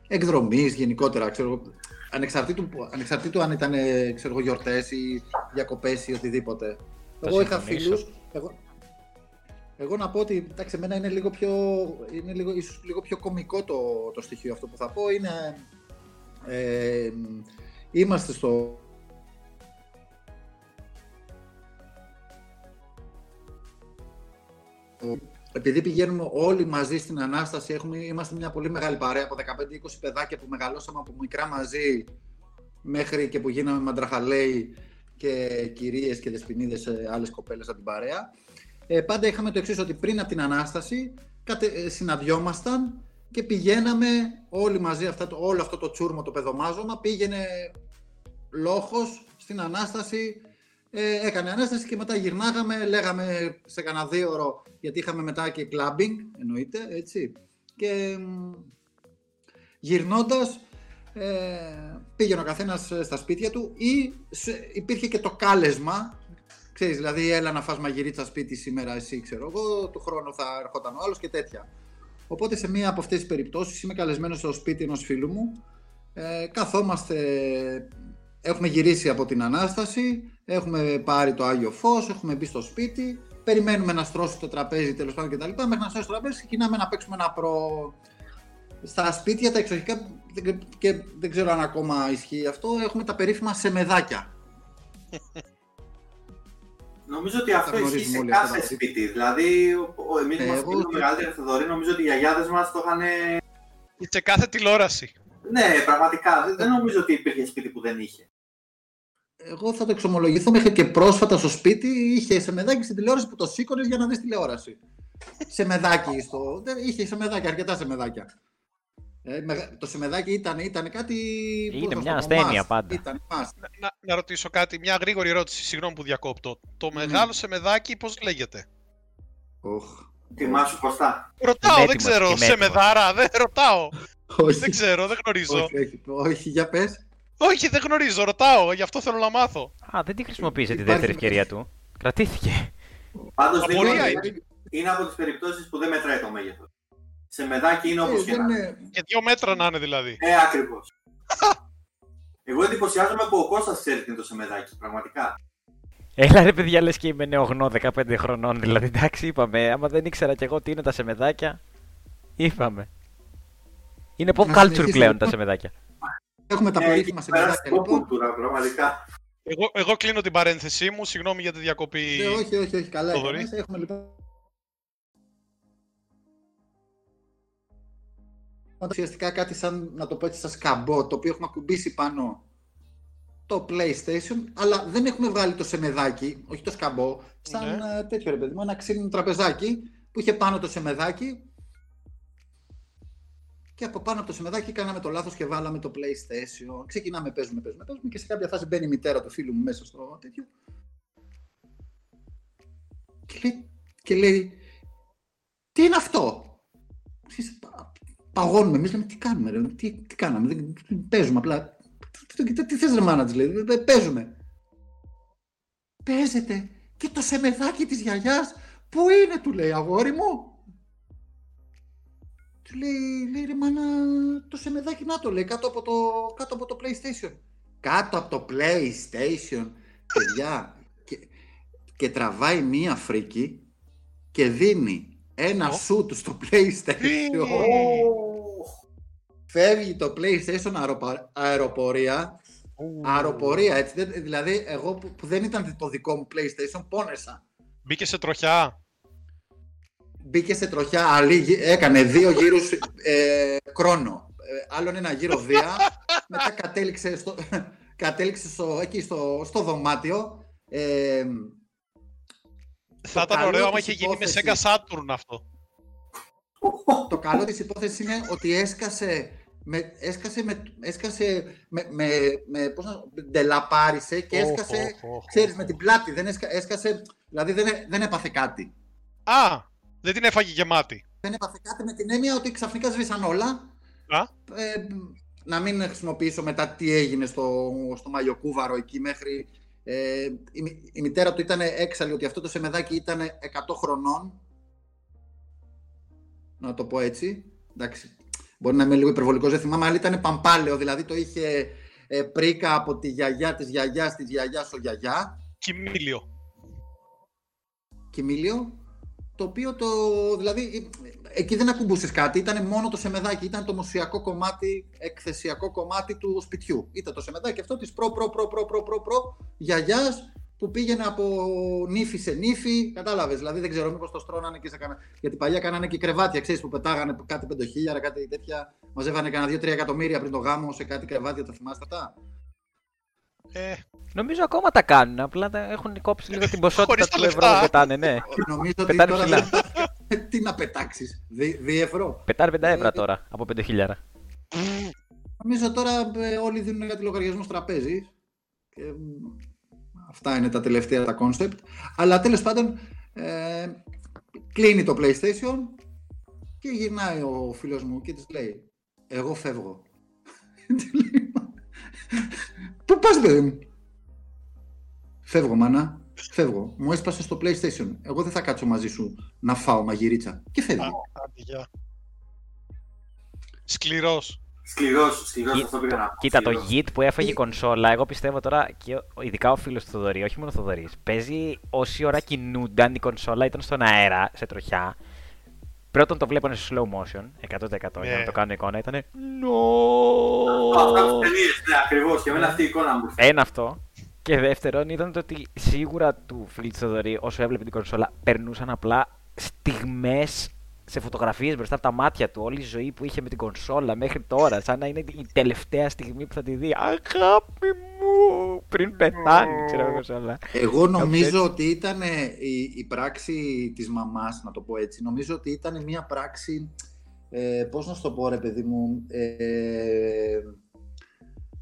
εκδρομής γενικότερα, ξέρω, εγώ, ανεξαρτήτου, που- ανεξαρτήτου αν ήταν ε, ξέρω, εγώ, γιορτές ή διακοπές ή οτιδήποτε. Θα εγώ είχα συμφωνήσω. φίλους, εγώ, εγώ να πω ότι εντάξει, εμένα είναι λίγο πιο, είναι λίγο, ίσως λίγο πιο κωμικό το, το στοιχείο αυτό που θα πω. Είναι, ε, είμαστε στο επειδή πηγαίνουμε όλοι μαζί στην Ανάσταση, έχουμε, είμαστε μια πολύ μεγάλη παρέα από 15-20 παιδάκια που μεγαλώσαμε από μικρά μαζί μέχρι και που γίναμε μαντραχαλέοι και κυρίες και δεσποινίδες ε, άλλες κοπέλες από την παρέα. Ε, πάντα είχαμε το εξής ότι πριν από την Ανάσταση κατε, ε, συναντιόμασταν και πηγαίναμε όλοι μαζί, αυτά, το- όλο αυτό το τσούρμο, το παιδομάζωμα, πήγαινε λόχος στην Ανάσταση, ε, έκανε Ανάσταση και μετά γυρνάγαμε, λέγαμε σε κανένα δύο ώρο, γιατί είχαμε μετά και clubbing, εννοείται, έτσι. Και μ, γυρνώντας, ε, πήγαινε ο καθένας ε, στα σπίτια του ή σε- υπήρχε και το κάλεσμα, ξέρεις, δηλαδή έλα να φας μαγειρίτσα σπίτι σήμερα εσύ, ξέρω εγώ, του χρόνου θα ερχόταν ο άλλος και τέτοια. Οπότε σε μία από αυτές τις περιπτώσεις είμαι καλεσμένος στο σπίτι ενός φίλου μου, ε, καθόμαστε, έχουμε γυρίσει από την Ανάσταση, έχουμε πάρει το Άγιο Φως, έχουμε μπει στο σπίτι περιμένουμε να στρώσει το τραπέζι τέλος πάντων κτλ. Μέχρι να στρώσει το τραπέζι, ξεκινάμε να παίξουμε ένα προ. Στα σπίτια τα εξοχικά, δεν- και δεν ξέρω αν ακόμα ισχύει αυτό, έχουμε τα περίφημα σεμεδάκια. Νομίζω ότι αυτό Τα ισχύει γνωρίζουμε σε όλοι αυτά κάθε τα σπίτι. Δηλαδή, εμείς που Ε, είμαστε εγώ- λίγο μεγαλύτεροι Θεοδωρή, νομίζω ότι οι γιαγιάδες μας το είχαν. Σε κάθε τηλεόραση. Ναι, πραγματικά. Δεν- Δεν νομίζω ότι υπήρχε σπίτι που δεν είχε. Εγώ θα το εξομολογηθώ μέχρι και πρόσφατα στο σπίτι είχε σεμεδάκι στην τηλεόραση που το σήκωνες για να δεις τηλεόραση. σεμεδάκι στο. δεν- Είχε σεμεδάκι, αρκετά σεμεδάκια. Ε, μεγα- το σεμεδάκι ήταν, ήταν κάτι. Είναι πώς να μια το πω, ασθένεια must. πάντα. Ήταν must. Να, να, να ρωτήσω κάτι, μια γρήγορη ερώτηση, συγγνώμη που διακόπτω. Το μεγάλο σεμεδάκι πώς λέγεται; Οχ. Θυμάσαι Κωστά. Ρωτάω, Είμαι δεν έτοιμος, ξέρω, είμαι έτοιμος. σεμεδάρα, δεν ρωτάω. Όχι. δεν ξέρω, δεν γνωρίζω. όχι, όχι, όχι, για πες. Όχι, δεν γνωρίζω, ρωτάω, γι' αυτό θέλω να μάθω. Α, δεν την χρησιμοποίησε τη Υπάρχει- δεύτερη ευκαιρία του. Κρατήθηκε. Πάντως Απορία είναι. είναι από τις περιπτώσεις που δεν μετράει το μέγεθος. Σε μεδάκι είναι όπως Ε, και δεν να είναι. είναι- Και δύο μέτρα να είναι δηλαδή. Ε, ακριβώς. [laughs] Εγώ εντυπωσιάζομαι που ο Κώστας ξέρει τι είναι το σεμεδάκι, πραγματικά. Έλα ρε παιδιά, λες και είμαι νεογνώ 15 χρονών. Δηλαδή, εντάξει, είπαμε. Άμα δεν ήξερα κι εγώ τι είναι τα σεμεδάκια, είπαμε. Είναι pop Να culture συνεχίσουμε, πλέον λοιπόν. τα σεμεδάκια. Έχουμε τα Ε, περίφημα έχει περάσει σεμεδάκια λοιπόν. κουλτούρα, πραγματικά. Εγώ, εγώ κλείνω την παρένθεσή μου, συγγνώμη για τη διακοπή. Ναι, όχι, όχι, όχι, καλά. Θοδωρή. έκανες. Έχουμε λοιπόν. Ουσιαστικά κάτι σαν, να το πω έτσι, σαν σκαμπό, το οποίο έχουμε ακουμπήσει πάνω το PlayStation, αλλά δεν έχουμε βγάλει το σεμεδάκι, όχι το σκαμπό, σαν Ναι. ε, τέτοιο ρε παιδί μου, ένα ξύλινο τραπεζάκι που είχε πάνω το σεμεδάκι και από πάνω από το σεμεδάκι κάναμε το λάθος και βάλαμε το PlayStation. Ξεκινάμε, παίζουμε, παίζουμε, παίζουμε και σε κάποια φάση μπαίνει η μητέρα του φίλου μου μέσα στο τέτοιο και λέει, και λέει τι είναι αυτό; Εσείς πα- παγώνουμε εμείς, λέμε τι κάνουμε ρε, τι, τι κάναμε, δεν, παίζουμε απλά. Τι, τι, τι θες ρε μάνα της λέει, «Ε, παίζουμε. Παίζετε και το σεμεδάκι της γιαγιάς, πού είναι του λέει αγόρι μου. Του λέει, λέει ρε μάνα, το σεμεδάκι να το λέει, κάτω από το, κάτω από το PlayStation. Κάτω από το PlayStation, παιδιά. και, και τραβάει μία φρίκη και δίνει ένα Ω. σουτ στο PlayStation. Φεύγει το PlayStation αεροπα- αεροπορία. Αεροπορία, έτσι. δεν- Δηλαδή, εγώ που, που δεν ήταν το δικό μου PlayStation, πόνεσα. Μπήκε σε τροχιά. Μπήκε σε τροχιά, αλή, έκανε δύο γύρους ε, κρόνο. Ε, άλλον ένα γύρο βία. [laughs] μετά κατέληξε, στο, κατέληξε στο, εκεί στο, στο δωμάτιο. Ε, Θα ήταν καλό ωραίο άμα της είχε γίνει με υπόθεσης- Sega Saturn αυτό. το καλό της υπόθεσης είναι ότι έσκασε με, έσκασε με, έσκασε με, με, με πώς να, ντελαπάρισε και Οχ, έσκασε, οχ, οχ, ξέρεις, οχ. με την πλάτη. Δεν έσκα, έσκασε, δηλαδή δεν, έ- δεν έπαθε κάτι. Α, δεν την έφαγε γεμάτη. Δεν έπαθε κάτι με την έννοια ότι ξαφνικά σβήσαν όλα. Α. Ε, να μην χρησιμοποιήσω μετά τι έγινε στο, στο Μαγιοκούβαρο εκεί μέχρι... Ε, η, μη- η μητέρα του ήταν έξαλλη ότι αυτό το σεμεδάκι ήταν 100 χρονών. Να το πω έτσι. Εντάξει. Μπορεί να είμαι λίγο υπερβολικός, δεν θυμάμαι, αλλά ήταν παμπάλαιο. Δηλαδή το είχε ε, προίκα από τη γιαγιά της γιαγιάς της γιαγιάς της γιαγιά. Κειμήλιο. κειμήλιο, το οποίο το, δηλαδή, ε, εκεί δεν ακουμπούσες κάτι, ήταν μόνο το σεμεδάκι, ήταν το μουσειακό κομμάτι, εκθεσιακό κομμάτι του σπιτιού. Ήταν το σεμεδάκι αυτό της προ, προ, προ, προ, προ, προ, προ γιαγιάς, που πήγαινε από νύφη σε νύφη, κατάλαβες, δηλαδή δεν ξέρω μήπως το στρώνανε και σε κανένα, γιατί παλιά κάνανε και κρεβάτια, ξέρεις, που πετάγανε κάτι πεντοχίλιαρα, κάτι τέτοια, μαζεύανε κανένα δύο-τρία εκατομμύρια πριν το γάμο σε κάτι κρεβάτια, τα θυμάστε αυτά; Ε, Νομίζω ακόμα τα κάνουν. Απλά τα έχουν κόψει λίγο την ποσότητα Χωρίς του τα ευρώ λεφτά. που πετάνε, ναι. Νομίζω ότι Πετάνε τώρα ψηλά. δεν... [laughs] Τι να πετάξεις, δι- δύο ευρώ. Πετάνε 5 ευρώ τώρα από 5 χιλιάρα. Νομίζω τώρα ε, όλοι δίνουν κάτι λογαριασμό στο τραπέζι. Και, μ, αυτά είναι τα τελευταία τα concept. Αλλά τέλος πάντων ε, κλείνει το PlayStation και γυρνάει ο φίλος μου και της λέει εγώ φεύγω. [laughs] Του λέει, «Μα, Πού πας παιδί μου; Φεύγω μάνα. Φεύγω. Μου έσπασε στο PlayStation. Εγώ δεν θα κάτσω μαζί σου να φάω μαγειρίτσα. Και φεύγει. α, άντε, γεια. Σκληρός. Σκληρός, σκληρός, Κοί- αυτό πήγα να πω. Κοίτα, το Σκληρός. Git που έφαγε η Τι- κονσόλα, εγώ πιστεύω τώρα, και ο- ειδικά ο φίλος του Θοδωρή, όχι μόνο ο Θοδωρής, παίζει όση ώρα κινούνταν η κονσόλα ήταν στον αέρα, σε τροχιά. Πρώτον το βλέπανε σε slow motion, 100% για να Ναι. το κάνω εικόνα, ήταν. Αυτό, αυτά τις No! ταινίες, ναι, ακριβώς. Και εμένα αυτή η εικόνα μου ήρθε. Ένα αυτό. Και δεύτερον ήταν το ότι σίγουρα του φίλου του Θοδωρή, όσο έβλεπε την κονσόλα, περνούσαν απλά στιγμές σε φωτογραφίες μπροστά από τα μάτια του. Όλη η ζωή που είχε με την κονσόλα μέχρι τώρα, σαν να είναι η τελευταία στιγμή που θα τη δει. Αγάπη μου! Πριν πεθάνει, ξέρω εγώ, η κονσόλα. Εγώ νομίζω έτσι. ότι ήταν ε, η, η πράξη της μαμάς, να το πω έτσι, νομίζω ότι ήταν μια πράξη, ε, πώς να σου το πω ρε παιδί μου, ε,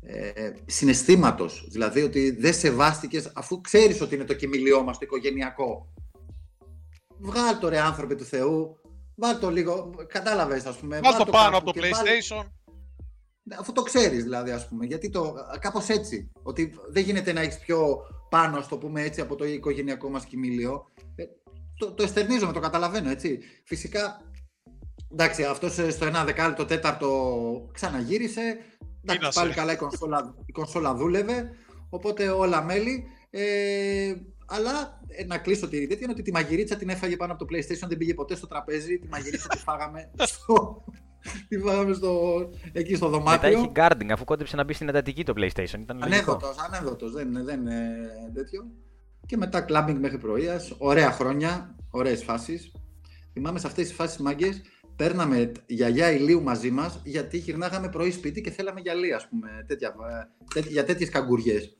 ε, συναισθήματος. Δηλαδή ότι δεν σεβάστηκες, αφού ξέρεις ότι είναι το κοιμηλιό μας, το οικογενειακό. Βγάλ το ρε άνθρωπε του Θεού, βάλ το λίγο, κατάλαβες ας πούμε. Βάλ το πάνω κάπου από το και βάλ- PlayStation. ναι, Αφού το ξέρεις δηλαδή, ας πούμε. Γιατί το. Κάπως έτσι. Ότι δεν γίνεται να έχεις πιο πάνω, ας το πούμε έτσι, από το οικογενειακό μας κοιμήλιο. Ε, το, το εστερνίζομαι, το καταλαβαίνω, έτσι. Φυσικά. Εντάξει, αυτός στο ένα δεκάλεπτο τέταρτο ξαναγύρισε. Εντάξει, Μείνασε. πάλι καλά η κονσόλα, η κονσόλα δούλευε. Οπότε όλα μέλη. Ε, αλλά ε, να κλείσω τη τέτοια είναι ότι τη μαγειρίτσα την έφαγε πάνω από το PlayStation, δεν πήγε ποτέ στο τραπέζι. Τη μαγειρίτσα τη φάγαμε [laughs] στο, τη φάγαμε στο, εκεί στο Μετά δωμάτιο. είχε guarding, αφού κόντεψε να μπει στην εντατική το PlayStation. Ήταν λογικό. Ανέδοτος, ανέδοτος, δεν, δεν είναι τέτοιο. Και μετά κλάμπινγκ μέχρι πρωίας, ωραία χρόνια, ωραίες φάσεις. Θυμάμαι σε αυτές τις φάσεις μάγκες, παίρναμε γιαγιά ηλίου μαζί μας, γιατί γυρνάγαμε πρωί σπίτι και θέλαμε γυαλί, ας πούμε, τέτοια, ε, τέ, για τέτοιες καγκουριές.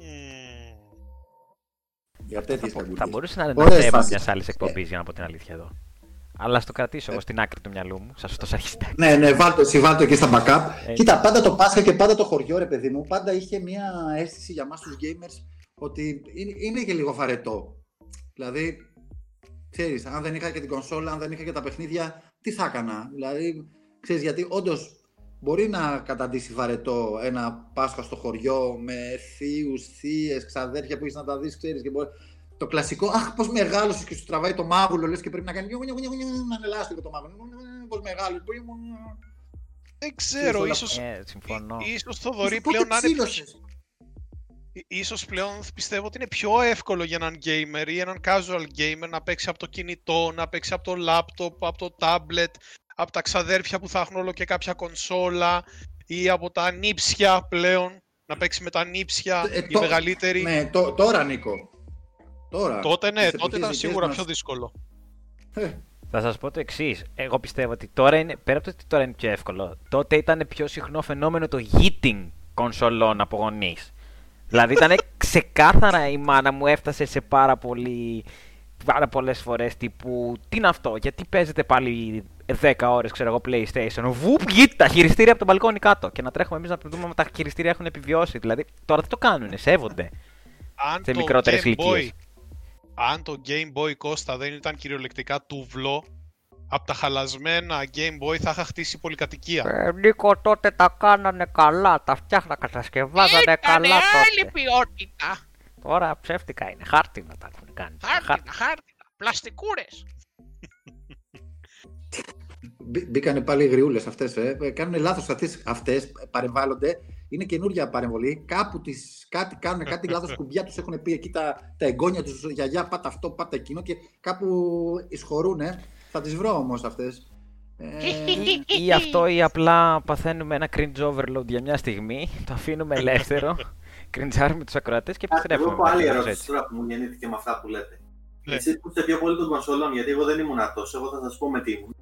Μμμ. Για τέτοιες Θα, καγκουριές. θα μπορούσε να είναι ένα Ωραίες θέμα φάσεις. μιας άλλης εκπομπής, για να πω την αλήθεια εδώ. Αλλά στο κρατήσω εγώ στην άκρη του μυαλού μου, σα το αρχιστά. Ναι, ναι, βάλτο, εσύ βάλτο εκεί στα backup. Ε. Κοίτα, πάντα το Πάσχα και πάντα το χωριό, ρε παιδί μου, πάντα είχε μια αίσθηση για μας τους gamers ότι είναι, είναι και λίγο βαρετό. Δηλαδή, ξέρεις, αν δεν είχα και την κονσόλα, αν δεν είχα και τα παιχνίδια, τι θα έκανα; Δηλαδή, ξέρεις, γιατί όντως μπορεί να καταντήσει βαρετό ένα Πάσχα στο χωριό με θείους, θείες, ξαδέρφια που έχεις να τα δεις, ξέρεις, και μπορεί... Το κλασικό, αχ, πώς μεγάλωσες και σου τραβάει το μάγουλο, λες και πρέπει να κάνει νιου, νιου, νιου, νιου, να είναι ελάστικο το μάγουλο. Πώς μεγάλωσες, Δεν ξέρω, όλα- ίσως, Ε, συμφωνώ. ή- ίσως Θοδωρή Πότε πλέον να είναι ψήλωσες; Ί- Ίσως πλέον πιστεύω ότι είναι πιο εύκολο για έναν gamer ή έναν casual gamer να παίξει από το κινητό, να παίξει από το laptop, από το tablet, από τα ξαδέρφια που θα έχουν όλο και κάποια κονσόλα ή από τα νύψια πλέον, να παίξει με τα νύψια, Ε, οι το- μεγαλύτεροι. Ναι, τό- τώρα Νίκο. Τώρα. Τότε ναι, Τις τότε εποχές ήταν δικές σίγουρα μας. πιο δύσκολο. Ε, Θα σας πω το εξής. Εγώ πιστεύω ότι τώρα είναι, πέρα από το ότι τώρα είναι πιο εύκολο, τότε ήταν πιο συχνό φαινόμενο το yeeting κονσολών από γονείς. Δηλαδή ήταν [laughs] ξεκάθαρα η μάνα μου έφτασε σε πάρα πολύ. Πάρα πολλές φορές τύπου Τι είναι αυτό, γιατί παίζετε πάλι 10 ώρες, ξέρω εγώ, PlayStation. Βουπ, γίτ, τα χειριστήρια από τον μπαλκόνι κάτω. Και να τρέχουμε εμείς να δούμε αν τα χειριστήρια έχουν επιβιώσει. Δηλαδή τώρα δεν το κάνουν, σέβονται. Αν Σε το μικρότερες Game Boy, ηλικίες. Αν το Game Boy Costa δεν ήταν κυριολεκτικά τούβλο, από τα χαλασμένα Game Boy θα είχα χτίσει πολυκατοικία. Ε, Νίκο, τότε τα κάνανε καλά. Τα φτιάχνα, κατασκευάζανε καλά τότε. ποιότητα. Τώρα ψεύτικα είναι. Χάρτινα τα έχουν κάνει. Χάρτινα, χάρτινα. Πλαστικούρες. [laughs] μπή- Μπήκανε πάλι οι γριούλες αυτές. Ε. Ε, Κάνουν λάθος αυτές, αυτές παρεμβάλλονται. Είναι καινούργια παρεμβολή. Κάπου τις, κάτι κάνουν, κάτι λάθος [laughs] κουμπιά τους έχουν πει εκεί τα, τα εγγόνια τους. Γιαγιά, πάτα αυτό, πάτα εκείνο και κάπου εισχωρούν. Θα τις βρω όμως αυτές. Ε, ή αυτό ή απλά παθαίνουμε ένα cringe overload για μια στιγμή, το αφήνουμε ελεύθερο, [laughs] κριντζάρουμε τους ακροατές και Εγώ επιστρέφουμε. έχω άλλη μετά, ερώτηση έτσι. τώρα που μου γεννήθηκε με αυτά που λέτε. Ναι. Εσείς που είστε πιο πολύ των κονσόλων, γιατί εγώ δεν ήμουν τόσο, εγώ θα σας πω με τι ήμουν.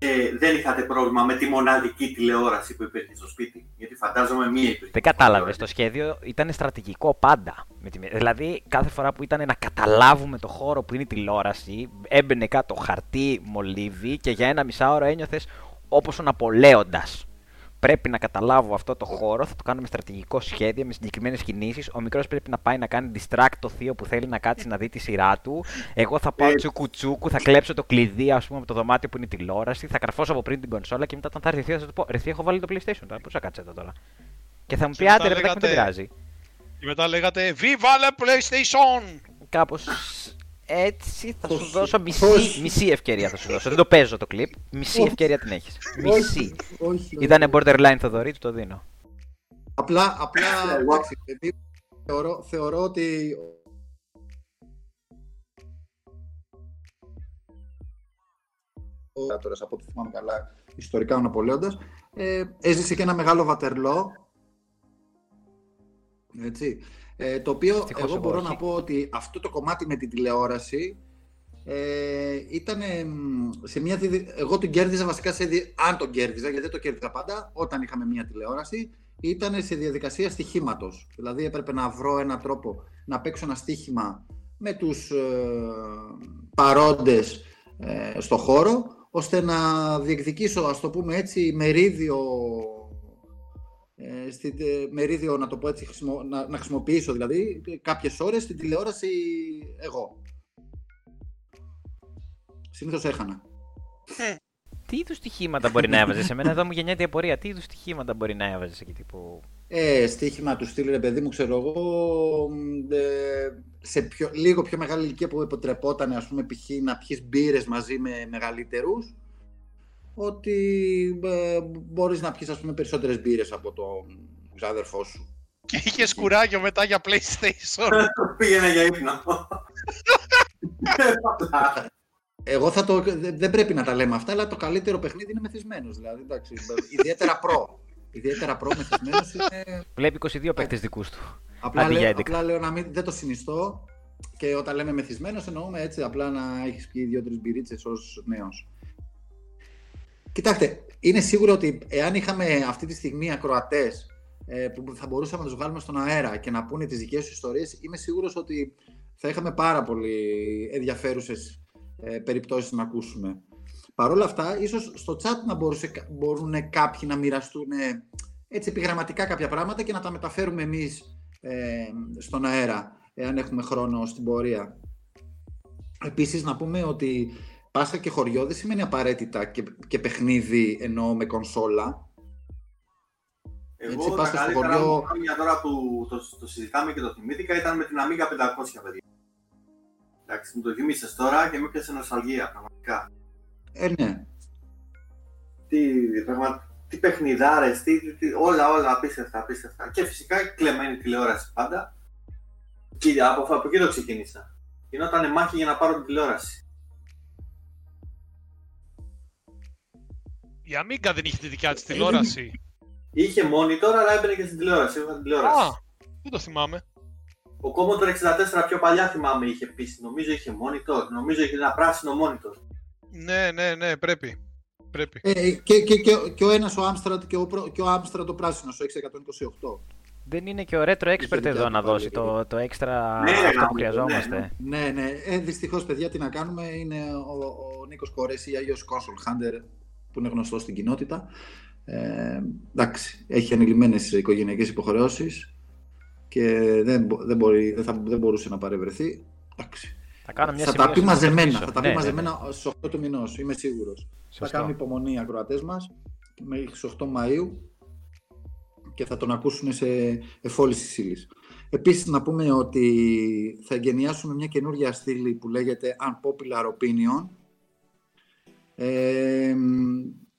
Ε, δεν είχατε πρόβλημα με τη μοναδική τηλεόραση που υπήρχε στο σπίτι. Γιατί φαντάζομαι μία υπήρχε. Δεν κατάλαβες. Το σχέδιο ήταν στρατηγικό πάντα. Με τη... Δηλαδή, κάθε φορά που ήταν να καταλάβουμε το χώρο που είναι η τηλεόραση, έμπαινε κάτω χαρτί, μολύβι και για ένα μισάωρο ένιωθες όπως ο Ναπολέοντας. Πρέπει να καταλάβω αυτό το χώρο, θα το κάνω με στρατηγικό σχέδιο, με συγκεκριμένες κινήσεις. Ο μικρός πρέπει να πάει να κάνει distract το θείο που θέλει να κάτσει να δει τη σειρά του. Εγώ θα πάω Ε. τσούκου τσούκου, θα κλέψω το κλειδί, ας πούμε, από το δωμάτιο που είναι η τηλεόραση, θα καρφώσω από πριν την κονσόλα και μετά όταν θα έρθει η θεία θα του πω: Ρε, θεία, έχω βάλει το PlayStation τώρα, πού θα κάτσε εδώ τώρα. Και θα μου Και πει: Άντε, μετά ρε, παιδάκι μου, δεν λέγατε- πειράζει. Και μετά λέγατε Viva la PlayStation! Κάπως Έτσι θα σου Όχι. δώσω μισή, Όχι. μισή ευκαιρία θα σου δώσω. Δεν το παίζω το κλιπ. Μισή Όχι. ευκαιρία την έχεις. Όχι, Μισή. όχι, όχι. Ήτανε borderline Θοδωρή, του το δίνω. Απλά, απλά Εγώ- εντάξει, παιδί, θεωρώ, θεωρώ ότι ο Άτορας, από ό,τι θυμάμαι καλά, ιστορικά ο Ναπολέοντας, ε, έζησε και ένα μεγάλο βατερλό, έτσι, ε, το οποίο Ευτυχώς εγώ εγώ μπορώ όχι. να πω ότι αυτό το κομμάτι με την τηλεόραση ε, ήταν σε μια. διδυ- Εγώ τον κέρδιζα βασικά σε. δι- Αν τον κέρδιζα, γιατί δεν το κέρδιζα πάντα, όταν είχαμε μια τηλεόραση, ήταν σε διαδικασία στοιχήματος. Δηλαδή έπρεπε να βρω έναν τρόπο να παίξω ένα στοίχημα με τους ε, παρόντες ε, στο χώρο, ώστε να διεκδικήσω, ας το πούμε έτσι, μερίδιο. Ε, στη, ε, μερίδιο, να το πω έτσι, χρησιμο- να, να χρησιμοποιήσω δηλαδή κάποιες ώρες στην τηλεόραση εγώ. Συνήθως έχανα. Τι είδους στοιχήματα μπορεί να έβαζες; Σε μένα εδώ μου γεννιέται η απορία. Τι είδους στοιχήματα μπορεί να έβαζες εκεί τύπου; Ε, στοίχημα του στυλ, ρε παιδί μου, ξέρω εγώ, μ, ε, σε πιο, λίγο πιο μεγάλη ηλικία που επιτρεπόταν, ας πούμε, π.χ. να πιεις μπύρες μαζί με μεγαλύτερους, ότι ε, μπορείς να πιεις, ας πούμε, περισσότερες μπύρες από τον ξάδερφό σου. Και είχες κουράγιο μετά για PlayStation. [laughs] Πήγαινε για ύπνο. [laughs] Εγώ θα το, δε- δεν πρέπει να τα λέμε αυτά, αλλά το καλύτερο παιχνίδι είναι μεθυσμένος, δηλαδή, εντάξει, ιδιαίτερα προ. Ιδιαίτερα προ μεθυσμένος είναι Βλέπει 22 παίκτες δικούς του. Απλά Αντί για λέω, 11. απλά λέω να μην, δεν το συνιστώ και όταν λέμε μεθυσμένος εννοούμε έτσι απλά να έχεις πιει δύο-τρεις μπυρίτσες ως νέος. Κοιτάξτε, είναι σίγουρο ότι εάν είχαμε αυτή τη στιγμή ακροατές ε, που θα μπορούσαμε να τους βγάλουμε στον αέρα και να πούνε τις δικές τους ιστορίες, είμαι σίγουρος ότι θα είχαμε πάρα πολύ ενδιαφέρουσες ε, περιπτώσεις να ακούσουμε. Παρ' όλα αυτά, ίσως στο chat να μπορούσε, μπορούν κάποιοι να μοιραστούν ε, έτσι επιγραμματικά κάποια πράγματα και να τα μεταφέρουμε εμείς ε, στον αέρα, εάν έχουμε χρόνο στην πορεία. Επίσης, να πούμε ότι Πάσχα και χωριό δεν σημαίνει απαραίτητα και, και παιχνίδι εννοώ με κονσόλα. Εγώ Έτσι, τα πας στο καλύτερα χωριό- μου χρόνια τώρα που το, το συζητάμε και το θυμήθηκα ήταν με την Amiga 500, παιδιά. Εντάξει, μου το θυμίσες τώρα και μου έπιασε νοσταλγία, πραγματικά. Ε, ναι. Τι, πραγμα... τι παιχνιδάρες, τι, τι, τι, όλα, όλα απίστευτα, απίστευτα. Και φυσικά κλεμμένη τηλεόραση πάντα. Και από, από εκεί το ξεκίνησα. Γινόταν μάχη για να πάρω την τηλεόραση. Η Amiga δεν είχε τη δικιά της τηλεόραση. Είχε monitor, αλλά έμπαινε και στην τηλεόραση. Είχα την τηλεόραση. Α, δεν το θυμάμαι. Ο Commodore 64 πιο παλιά θυμάμαι είχε επίση. Νομίζω είχε monitor. Νομίζω είχε ένα πράσινο monitor. Ναι, ναι, ναι, πρέπει. Πρέπει. Ε, και, και, και, και ο ένας ο Amstrad και ο, προ- και ο Amstrad το πράσινος, ο 628. Δεν είναι και ο Retro Expert δικιά εδώ του να πάλι, δώσει το, το έξτρα Ναι, ρε, αυτό γάμο, που ναι, χρειαζόμαστε. Ναι, ναι. Ε, δυστυχώς, παιδιά, τι να κάνουμε. Είναι ο, ο Νίκος Κορέση, αλλιώς Console Hunter, που είναι γνωστός στην κοινότητα. Ε, εντάξει, έχει ανηλυμένες οικογενειακές υποχρεώσεις και δεν, μπο- δεν, μπορεί, δεν, θα, δεν μπορούσε να παρευρεθεί. Εντάξει. Θα κάνω μια θα τα πει σημείωση να το μαζεμένα. ρωτήσω. Θα τα Ναι, πει ναι, ναι. μαζεμένα στις 8 του μηνός, είμαι σίγουρος. Θα Σωστό. κάνουν υπομονή οι ακροατές μας μέχρι τις 8 Μαΐου και θα τον ακούσουν σε εφόληση ύλη. Επίσης να πούμε ότι θα εγκαινιάσουμε μια καινούργια στήλη που λέγεται Unpopular Opinion. Ε,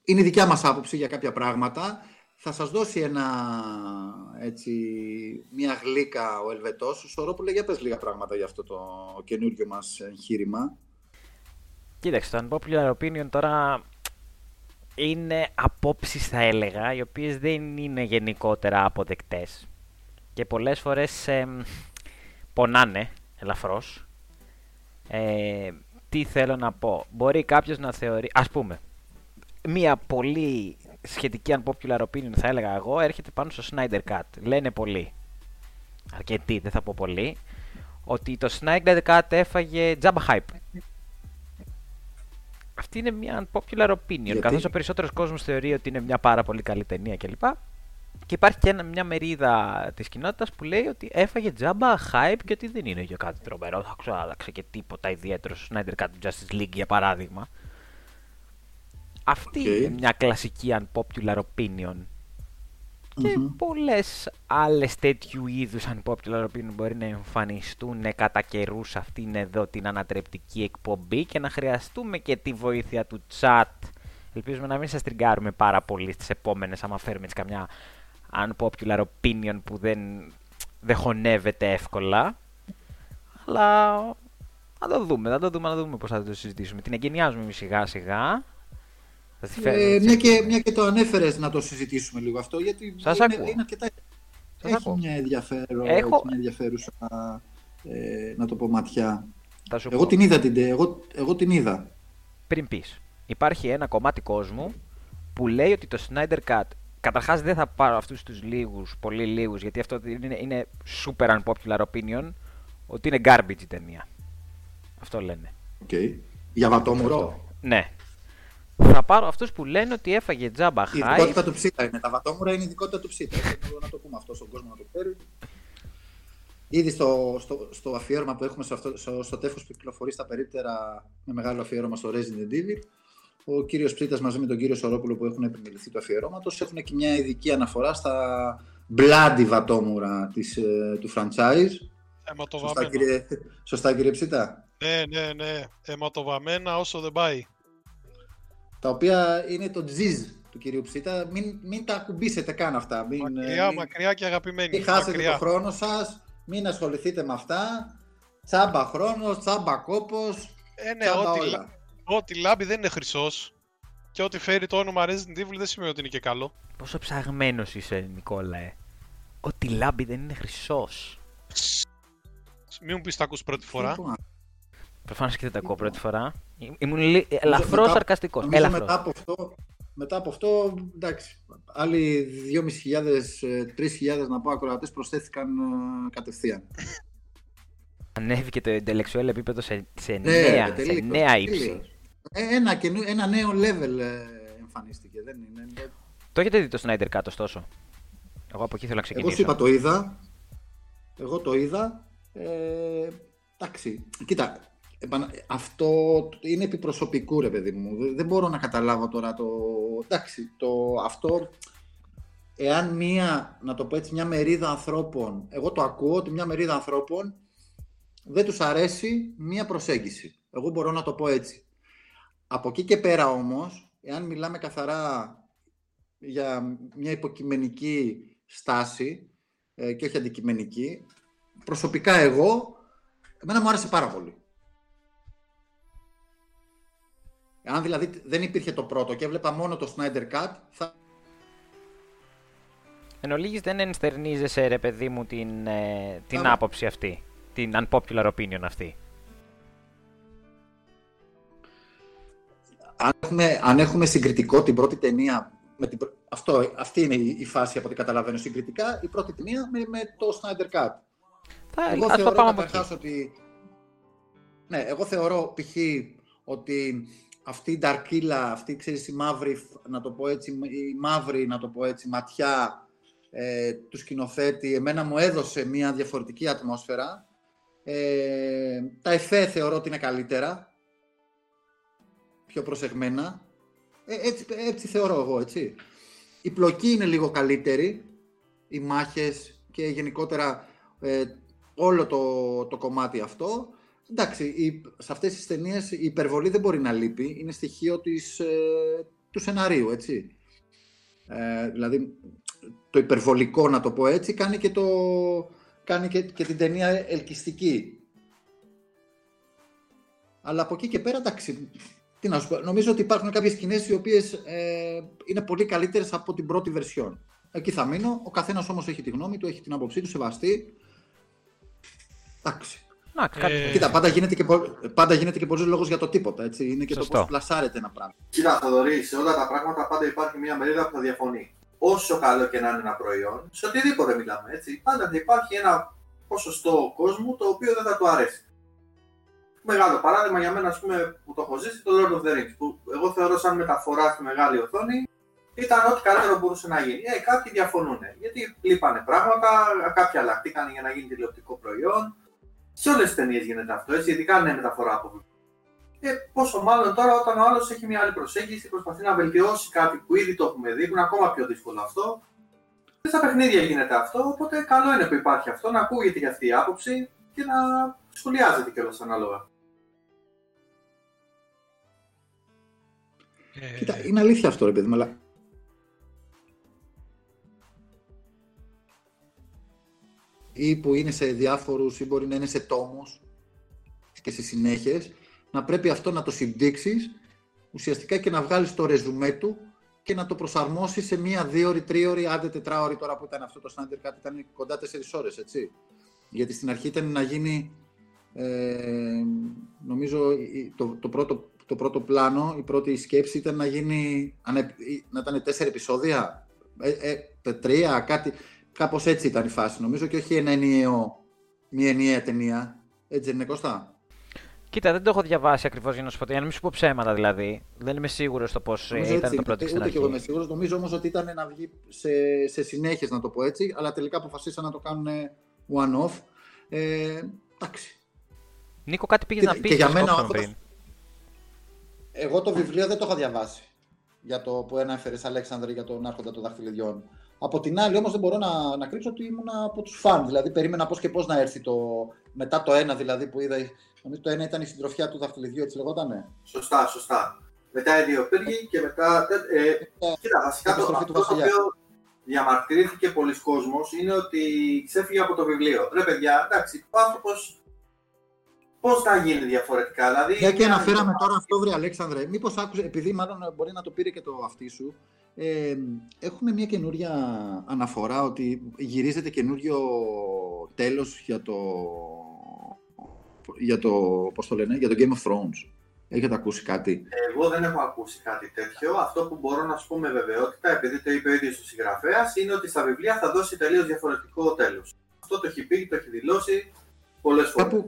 είναι η δικιά μας άποψη για κάποια πράγματα. Θα σας δώσει ένα, έτσι, μια γλύκα ο Ελβετός. Ο Σωρόπουλε, για πες λίγα πράγματα για αυτό το καινούργιο μας εγχείρημα. Κοίταξε, το unpopular opinion τώρα είναι απόψεις θα έλεγα, οι οποίες δεν είναι γενικότερα αποδεκτές. Και πολλές φορές εμ, πονάνε ελαφρώς. Ε, τι θέλω να πω. Μπορεί κάποιος να θεωρεί, ας πούμε, μία πολύ σχετική unpopular opinion θα έλεγα εγώ έρχεται πάνω στο Snyder Cut. Λένε πολλοί, αρκετοί δεν θα πω πολλοί, ότι το Snyder Cut έφαγε τζάμπα hype. Αυτή είναι μια unpopular opinion. Γιατί; Καθώς ο περισσότερος κόσμος θεωρεί ότι είναι μια πάρα πολύ καλή ταινία κλπ. Και υπάρχει και ένα- μια μερίδα της κοινότητας που λέει ότι έφαγε τζάμπα hype και ότι δεν είναι για κάτι τρομερό. Δεν άλλαξε και τίποτα ιδιαίτερο στο Snyder Cut του Justice League για παράδειγμα. Αυτή Οκ. είναι μια κλασική unpopular opinion. και Μμμ. πολλές άλλες τέτοιου είδους unpopular opinion μπορεί να εμφανιστούν κατά καιρούς σε αυτήν εδώ την ανατρεπτική εκπομπή και να χρειαστούμε και τη βοήθεια του chat. Ελπίζουμε να μην σας τριγκάρουμε πάρα πολύ στις επόμενες άμα φέρουμε έτσι καμιά unpopular opinion που δεν, δεν χωνεύεται εύκολα. Αλλά θα το δούμε, θα το δούμε, θα δούμε πώς θα το συζητήσουμε. Την εγκαινιάζουμε εμείς σιγά σιγά. Θα τη φέρουμε Ε, έτσι. μια, και, μια και το ανέφερες να το συζητήσουμε λίγο αυτό, γιατί Σας είναι, ακούω. είναι αρκετά... Σας έχει ακούω. μια, ενδιαφέρον, Έχω- έχει μια ενδιαφέρουσα, ε, να το πω, ματιά. Θα σου Εγώ πω. την είδα την τε- εγώ, εγώ την είδα. πριν πεις. Υπάρχει ένα κομμάτι κόσμου που λέει ότι το Snyder Cut. Καταρχάς δεν θα πάρω αυτούς τους λίγους, πολύ λίγους, γιατί αυτό είναι, είναι super unpopular opinion, ότι είναι garbage η ταινία. Αυτό λένε. Okay. Για βατόμουρο. Ναι. Θα πάρω αυτούς που λένε ότι έφαγε τζάμπα Η hype. ειδικότητα του ψήτα είναι. Τα βατόμουρα είναι η ειδικότητα του ψήτα. Έτσι, να το πούμε αυτό στον κόσμο να το ξέρει. Ήδη στο, στο, στο αφιέρωμα που έχουμε στο, αυτό, στο, στο τεύχος που κυκλοφορεί στα περίπτερα με μεγάλο αφιέρωμα στο Resident Evil, ο κύριος Ψήτας μαζί με τον κύριο Σορόπουλο που έχουν επιμεληθεί του αφιερώματος έχουν και μια ειδική αναφορά στα μπλάντι βατόμουρα της, ε, του franchise. Σωστά Αιματοβαμμένα. κύριε, σωστά κύριε Ψήτα; Ναι, ναι, ναι. Αιματοβαμμένα όσο δεν πάει. Τα οποία είναι το τζιζ του κυρίου Ψήτα. Μην, μην τα ακουμπήσετε καν αυτά. Μην, ε, Μακριά, μην- μακριά και αγαπημένη. Μην χάσετε μακριά. το χρόνο σας, μην ασχοληθείτε με αυτά. Τσάμπα χρόνος, τσάμπα κόπος, Ε, ναι, τσάμπα ό,τι, όλα. Ό,τι λάμπει δεν είναι χρυσός. Και ό,τι φέρει το όνομα Resident Evil δεν σημαίνει ότι είναι και καλό. Πόσο ψαγμένος είσαι, Νικόλα, ε. Ότι λάμπει δεν είναι χρυσός. Μην μου πεις τα ακούς πρώτη φορά. Λοιπόν, Προφανώς και δεν τα ακούω πρώτη φορά. Ήμ- Ήμουν λι... ελαφρώς μετά- σαρκαστικός. νομίζω Ελαφρώς. μετά από αυτό, μετά από αυτό, εντάξει, άλλοι 2.500-3.000 να πω ακροατές προσθέθηκαν ε, κατευθείαν. Ανέβηκε το intellectual επίπεδο σε, σε, Ναι, νέα, σε τελείως, νέα ύψη. τελείως. Ε, ένα, καινού- ένα νέο level ε, εμφανίστηκε. Δεν είναι, Το έχετε δει το Snyder Cut, ωστόσο. Εγώ από εκεί θέλω να Εγώ ξεκινήσω. σου είπα το είδα. Εγώ το είδα. Ε, εντάξει. Κοίτα, επανα- αυτό είναι επιπροσωπικού ρε παιδί μου. Δεν- Δεν μπορώ να καταλάβω τώρα το... Εντάξει, το, αυτό... Εάν μία, να το πω έτσι, μια μερίδα ανθρώπων, εγώ το ακούω ότι μια μερίδα ανθρώπων δεν τους αρέσει μία προσέγγιση. Εγώ μπορώ να το πω έτσι. Από εκεί και πέρα όμως, εάν μιλάμε καθαρά για μια υποκειμενική στάση ε, και όχι αντικειμενική, προσωπικά εγώ, εμένα μου άρεσε πάρα πολύ. Αν δηλαδή δεν υπήρχε το πρώτο και έβλεπα μόνο το Snyder Cut, θα... Εν ολίγης δεν ενστερνίζεσαι, ρε παιδί μου, την, ε, την Άρα. άποψη αυτή. Την unpopular opinion αυτή. Αν, έχουμε, αν έχουμε συγκριτικό την πρώτη ταινία, με την, πρω- αυτό, αυτή είναι η, η φάση από ό,τι καταλαβαίνω συγκριτικά, η πρώτη ταινία με, με το Snyder Cut. Θα, Εγώ ας το θεωρώ πάμε από καταρχάς εκεί. ότι... Ναι, εγώ θεωρώ π.χ. ότι αυτή η νταρκύλα, αυτή ξέρεις, η μαύρη, να το πω έτσι, η μαύρη, να το πω έτσι, ματιά ε, του σκηνοθέτη, εμένα μου έδωσε μια διαφορετική ατμόσφαιρα. Ε, τα εφέ θεωρώ ότι είναι καλύτερα, πιο προσεγμένα. Ε, έτσι, έτσι θεωρώ εγώ, έτσι. Η πλοκή είναι λίγο καλύτερη, οι μάχες και γενικότερα ε, όλο το, το κομμάτι αυτό. Εντάξει, η, σε αυτές τις ταινίες η υπερβολή δεν μπορεί να λείπει, είναι στοιχείο της, ε, του σεναρίου, έτσι. Ε, δηλαδή, το υπερβολικό, να το πω έτσι, κάνει και, το, κάνει και, και την ταινία ελκυστική. Αλλά από εκεί και πέρα, εντάξει, τι να σου πω, νομίζω ότι υπάρχουν κάποιες σκηνές οι οποίες ε, είναι πολύ καλύτερες από την πρώτη βερσιόν. Εκεί θα μείνω. Ο καθένας όμως έχει τη γνώμη του, έχει την άποψή του, σεβαστή. Εντάξει. Να, κάποιος- Ε, Κοίτα, πάντα γίνεται και, πο- πάντα γίνεται και πολλής λόγος για το τίποτα, έτσι. Είναι και Σωστό. το πώς πλασάρεται ένα πράγμα. Κοίτα, Θοδωρή, σε όλα τα πράγματα πάντα υπάρχει μια μερίδα που θα διαφωνεί. Όσο καλό και να είναι ένα προϊόν, σε οτιδήποτε μιλάμε, έτσι, πάντα θα υπάρχει ένα ποσοστό κόσμου το οποίο δεν θα του αρέσει. Μεγάλο παράδειγμα για μένα, ας πούμε, που το έχω ζήσει, το Lord of the Rings, που εγώ θεωρώ σαν μεταφορά στη μεγάλη οθόνη, ήταν ό,τι καλύτερο μπορούσε να γίνει. Ε, κάποιοι διαφωνούν, γιατί λείπανε πράγματα, κάποιοι αλλάχτηκαν για να γίνει τηλεοπτικό προϊόν. Σε όλες τις ταινίες γίνεται αυτό, έτσι, ειδικά αν είναι μεταφορά από βιβλίο. Ε, πόσο μάλλον τώρα όταν ο άλλος έχει μια άλλη προσέγγιση, προσπαθεί να βελτιώσει κάτι που ήδη το έχουμε δει, που είναι ακόμα πιο δύσκολο αυτό. Και στα παιχνίδια γίνεται αυτό, οπότε καλό είναι που υπάρχει αυτό, να ακούγεται για αυτή η άποψη και να σχολιάζεται κιόλας ανάλογα. Ε, Κοίτα, είναι αλήθεια αυτό ρε παιδί μου, αλλά ή που είναι σε διάφορους ή μπορεί να είναι σε τόμους και σε συνέχειες, να πρέπει αυτό να το συμπτύξεις ουσιαστικά και να βγάλεις το ρεζουμέ του και να το προσαρμόσεις σε μία δύο-ώρη, τρίωρη, άντε τετράωρη τώρα που ήταν αυτό το Snyder Cut, ήταν κοντά τέσσερις ώρες, έτσι. Γιατί στην αρχή ήταν να γίνει, ε, νομίζω, η- το, το, πρώτο, το πρώτο πλάνο, η πρώτη σκέψη ήταν να γίνει, ανε- να ήταν τέσσερα επεισόδια, ε, ε, τρία, κάτι, κάπως έτσι ήταν η φάση, νομίζω, και όχι ένα ενιαίο, μία ενιαία ταινία. Έτσι δεν είναι, Κώστα; Κοίτα, δεν το έχω διαβάσει ακριβώς για να σου πω. Για να μην σου πω ψέματα δηλαδή. Δεν είμαι σίγουρος στο πώς Νομίζω ήταν έτσι το πρώτο είναι. στην Ούτε και εγώ είμαι αρχή. σίγουρος. Νομίζω όμως ότι ήταν να βγει σε, σε συνέχειες, να το πω έτσι, αλλά τελικά αποφασίσαν να το κάνουν one-off. Ε, εντάξει. Νίκο, κάτι πήγες Κοίτα, να πεις. και για σε μένα σκόψαμε όντως- πριν. Εγώ το βιβλίο δεν το είχα διαβάσει για το που ανέφερε Αλέξανδρε για τον Άρχοντα των Δαχτυλιδιών. Από την άλλη, όμως, δεν μπορώ να, να κρύψω ότι ήμουν από τους φαν. Δηλαδή, περίμενα πώς και πώς να έρθει το. Μετά το ένα, δηλαδή που είδα. Νομίζω το ένα ήταν η συντροφιά του Δαχτυλιδιού, έτσι λεγότανε. Σωστά, σωστά. Μετά οι δύο πύργοι και μετά. Ε, κοίτα, βασικά το, Επιστροφή αυτό του το βασιλιά. οποίο διαμαρτυρήθηκε πολλοί κόσμος είναι ότι ξέφυγε από το βιβλίο. Ρε παιδιά, εντάξει, ο άνθρωπος πώς θα γίνει διαφορετικά. Δηλαδή, Μια και μια- αναφέραμε τώρα αυτό, βρε Αλέξανδρε, μήπως άκουσες, επειδή μάλλον μπορεί να το πήρε και το αυτί σου, ε, έχουμε μια καινούρια αναφορά ότι γυρίζεται καινούριο τέλος για το, για το, πώς το λένε, για το Game of Thrones. Έχετε ακούσει κάτι; Εγώ δεν έχω ακούσει κάτι τέτοιο. Αυτό που μπορώ να σου πω με βεβαιότητα, επειδή το είπε ο ίδιος ο συγγραφέας, είναι ότι στα βιβλία θα δώσει τελείως διαφορετικό τέλος. Αυτό το έχει πει, το έχει δηλώσει πολλές φορές. Κάπου,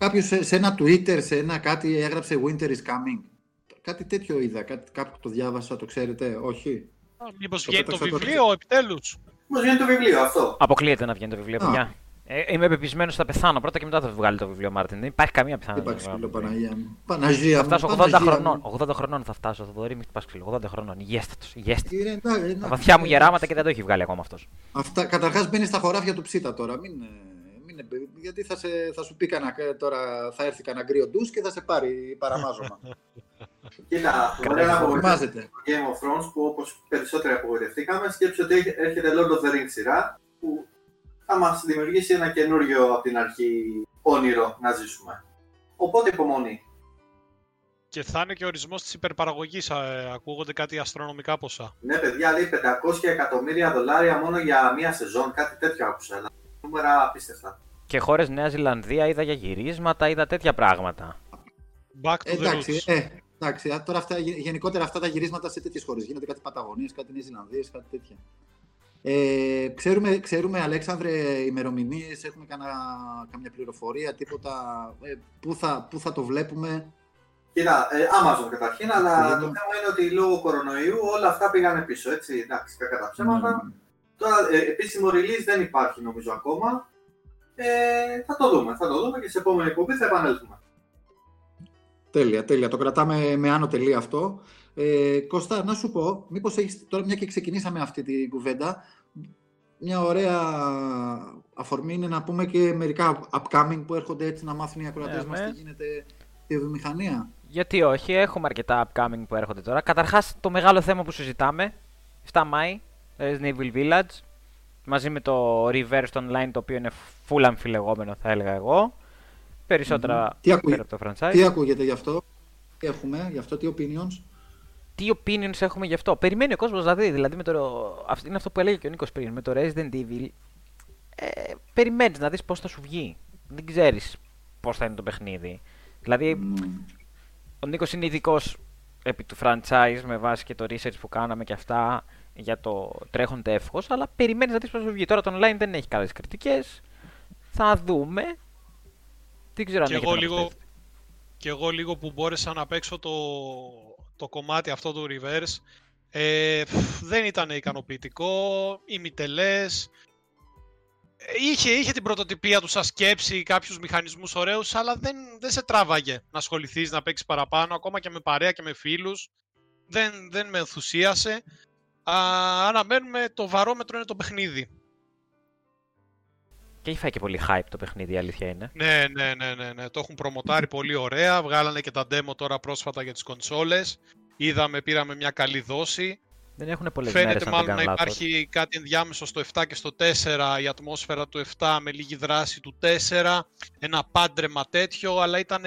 κάποιος σε, σε ένα Twitter, σε ένα κάτι έγραψε Winter is coming. Κάτι τέτοιο είδα, κάτι, κάπου το διάβασα, το ξέρετε, όχι; Μήπως Το βγαίνει το πέταξα τώρα. βιβλίο επιτέλους. Πώ βγαίνει το βιβλίο αυτό. Αποκλείεται να βγαίνει το βιβλίο, Α. παιδιά. Ε, είμαι πεπισμένος θα πεθάνω πρώτα και μετά θα βγάλει το βιβλίο Μάρτιν. Δεν υπάρχει καμία Δεν πιθανότητα. υπάρχει να φίλο, βγάλει. Παναγία μου. Παναγία Θα μου, φτάσω 80 Παναγία μου. χρονών. 80 χρονών θα φτάσω. Θα δωρή, μην χτυπάς ξύλο. 80 χρονών. Υγιέστατο. Υγιέστατο. Είναι, εντάξει, Τα εντάξει. βαθιά μου γεράματα και δεν το έχει βγάλει ακόμα αυτός. Αυτά, καταρχάς μπαίνει στα χωράφια του ψήτα τώρα. Μην, ε, μην, ε, γιατί θα, σε, θα σου πει κανένα, ε, τώρα θα έρθει κανένα γκρίο ντους και θα σε πάρει παραμάζωμα. [laughs] Κοίτα, Καλά, μπορεί να απογοητεύσει Θυμάζεται. το Game of Thrones που όπως περισσότεροι απογοητευτήκαμε, σκέψτε ότι έχει- έρχεται Lord of the Rings σειρά που θα μας δημιουργήσει ένα καινούριο από την αρχή όνειρο να ζήσουμε. Οπότε υπομονή. Και θα είναι και ορισμός της υπερπαραγωγής. ακούγονται κάτι αστρονομικά ποσά. Ναι, παιδιά, λέει 500 εκατομμύρια δολάρια μόνο για μία σεζόν, κάτι τέτοιο άκουσα. Δηλαδή, νούμερα απίστευτα. Και χώρες Νέα Ζηλανδία είδα για γυρίσματα, είδα τέτοια πράγματα. Back to Ε, the εντάξει, roots. ε, εντάξει, α, τώρα αυτά, γε- γενικότερα αυτά τα γυρίσματα σε τέτοιες χώρες. Γίνεται κάτι Παταγωνίες, κάτι Νέες Ζηλανδίες, κάτι τέτοια. Ε, ξέρουμε, ξέρουμε, Αλέξανδρε, ημερομηνίες, έχουμε κανένα, καμιά πληροφορία, τίποτα. Ε, πού, θα, πού θα το βλέπουμε; Κοίτα, ε, Amazon καταρχήν, αλλά Ναι. το θέμα είναι ότι λόγω κορονοϊού όλα αυτά πήγανε πίσω, έτσι, εντάξει, κακά τα ψέματα. Ναι. Τώρα, ε, επίσημο release δεν υπάρχει νομίζω ακόμα. Ε, θα το δούμε, θα το δούμε και σε επόμενη εκπομπή θα επανέλθουμε. Τέλεια, τέλεια. Το κρατάμε με άνω τελεία αυτό. Ε, Κώστα, να σου πω, μήπως έχεις, τώρα μια και ξεκινήσαμε αυτή την κουβέντα, μια ωραία αφορμή είναι να πούμε και μερικά upcoming που έρχονται έτσι να μάθουν οι ακροατές Ναι, μας ναι. τι γίνεται στη βιομηχανία. Γιατί όχι, έχουμε αρκετά upcoming που έρχονται τώρα. Καταρχάς, το μεγάλο θέμα που συζητάμε, 7 Μάη, Resident Evil Village, μαζί με το Reverse Online, το οποίο είναι full αμφιλεγόμενο, θα έλεγα εγώ. Περισσότερα Τι ακούει- πέρα από το franchise. Τι ακούγεται γι' αυτό, τι έχουμε, γι' αυτό, τι opinions; τι opinions έχουμε γι' αυτό; Περιμένει ο κόσμος να δει. Δηλαδή, με το... αυτό είναι αυτό που έλεγε και ο Νίκος πριν. Με το Resident Evil, ε, περιμένεις να δεις πώς θα σου βγει. Δεν ξέρεις πώς θα είναι το παιχνίδι. Δηλαδή, Μμμ. ο Νίκος είναι ειδικός επί του franchise με βάση και το research που κάναμε και αυτά για το τρέχον εύχο. Αλλά περιμένεις να δεις πώς θα σου βγει. Τώρα το online δεν έχει καλές κριτικές. Θα δούμε. Δεν ξέρω αν Και έχετε εγώ, να λίγο, προσθέσετε. και εγώ λίγο που μπόρεσα να παίξω το, το κομμάτι αυτό του reverse ε, φ, δεν ήταν ικανοποιητικό, ημιτελές. Ε, Είχε, είχε την πρωτοτυπία του σαν σκέψη, κάποιους μηχανισμούς ωραίους, αλλά δεν, δεν σε τράβαγε να ασχοληθείς να παίξεις παραπάνω, ακόμα και με παρέα και με φίλους. Δεν, δεν με ενθουσίασε. Α, αναμένουμε το βαρόμετρο είναι το παιχνίδι. Και έχει φάει και πολύ hype το παιχνίδι, η αλήθεια είναι. Ναι, ναι, ναι, ναι, ναι. Το έχουν προμοτάρει πολύ ωραία. Βγάλανε και τα demo τώρα πρόσφατα για τις κονσόλες. Είδαμε, πήραμε μια καλή δόση. Δεν έχουν πολλές Φαίνεται μέρες, αν δεν μάλλον να κάνω λάθος. υπάρχει κάτι ενδιάμεσο στο 7 και στο 4, η ατμόσφαιρα του 7 με λίγη δράση του 4, ένα πάντρεμα τέτοιο, αλλά ήταν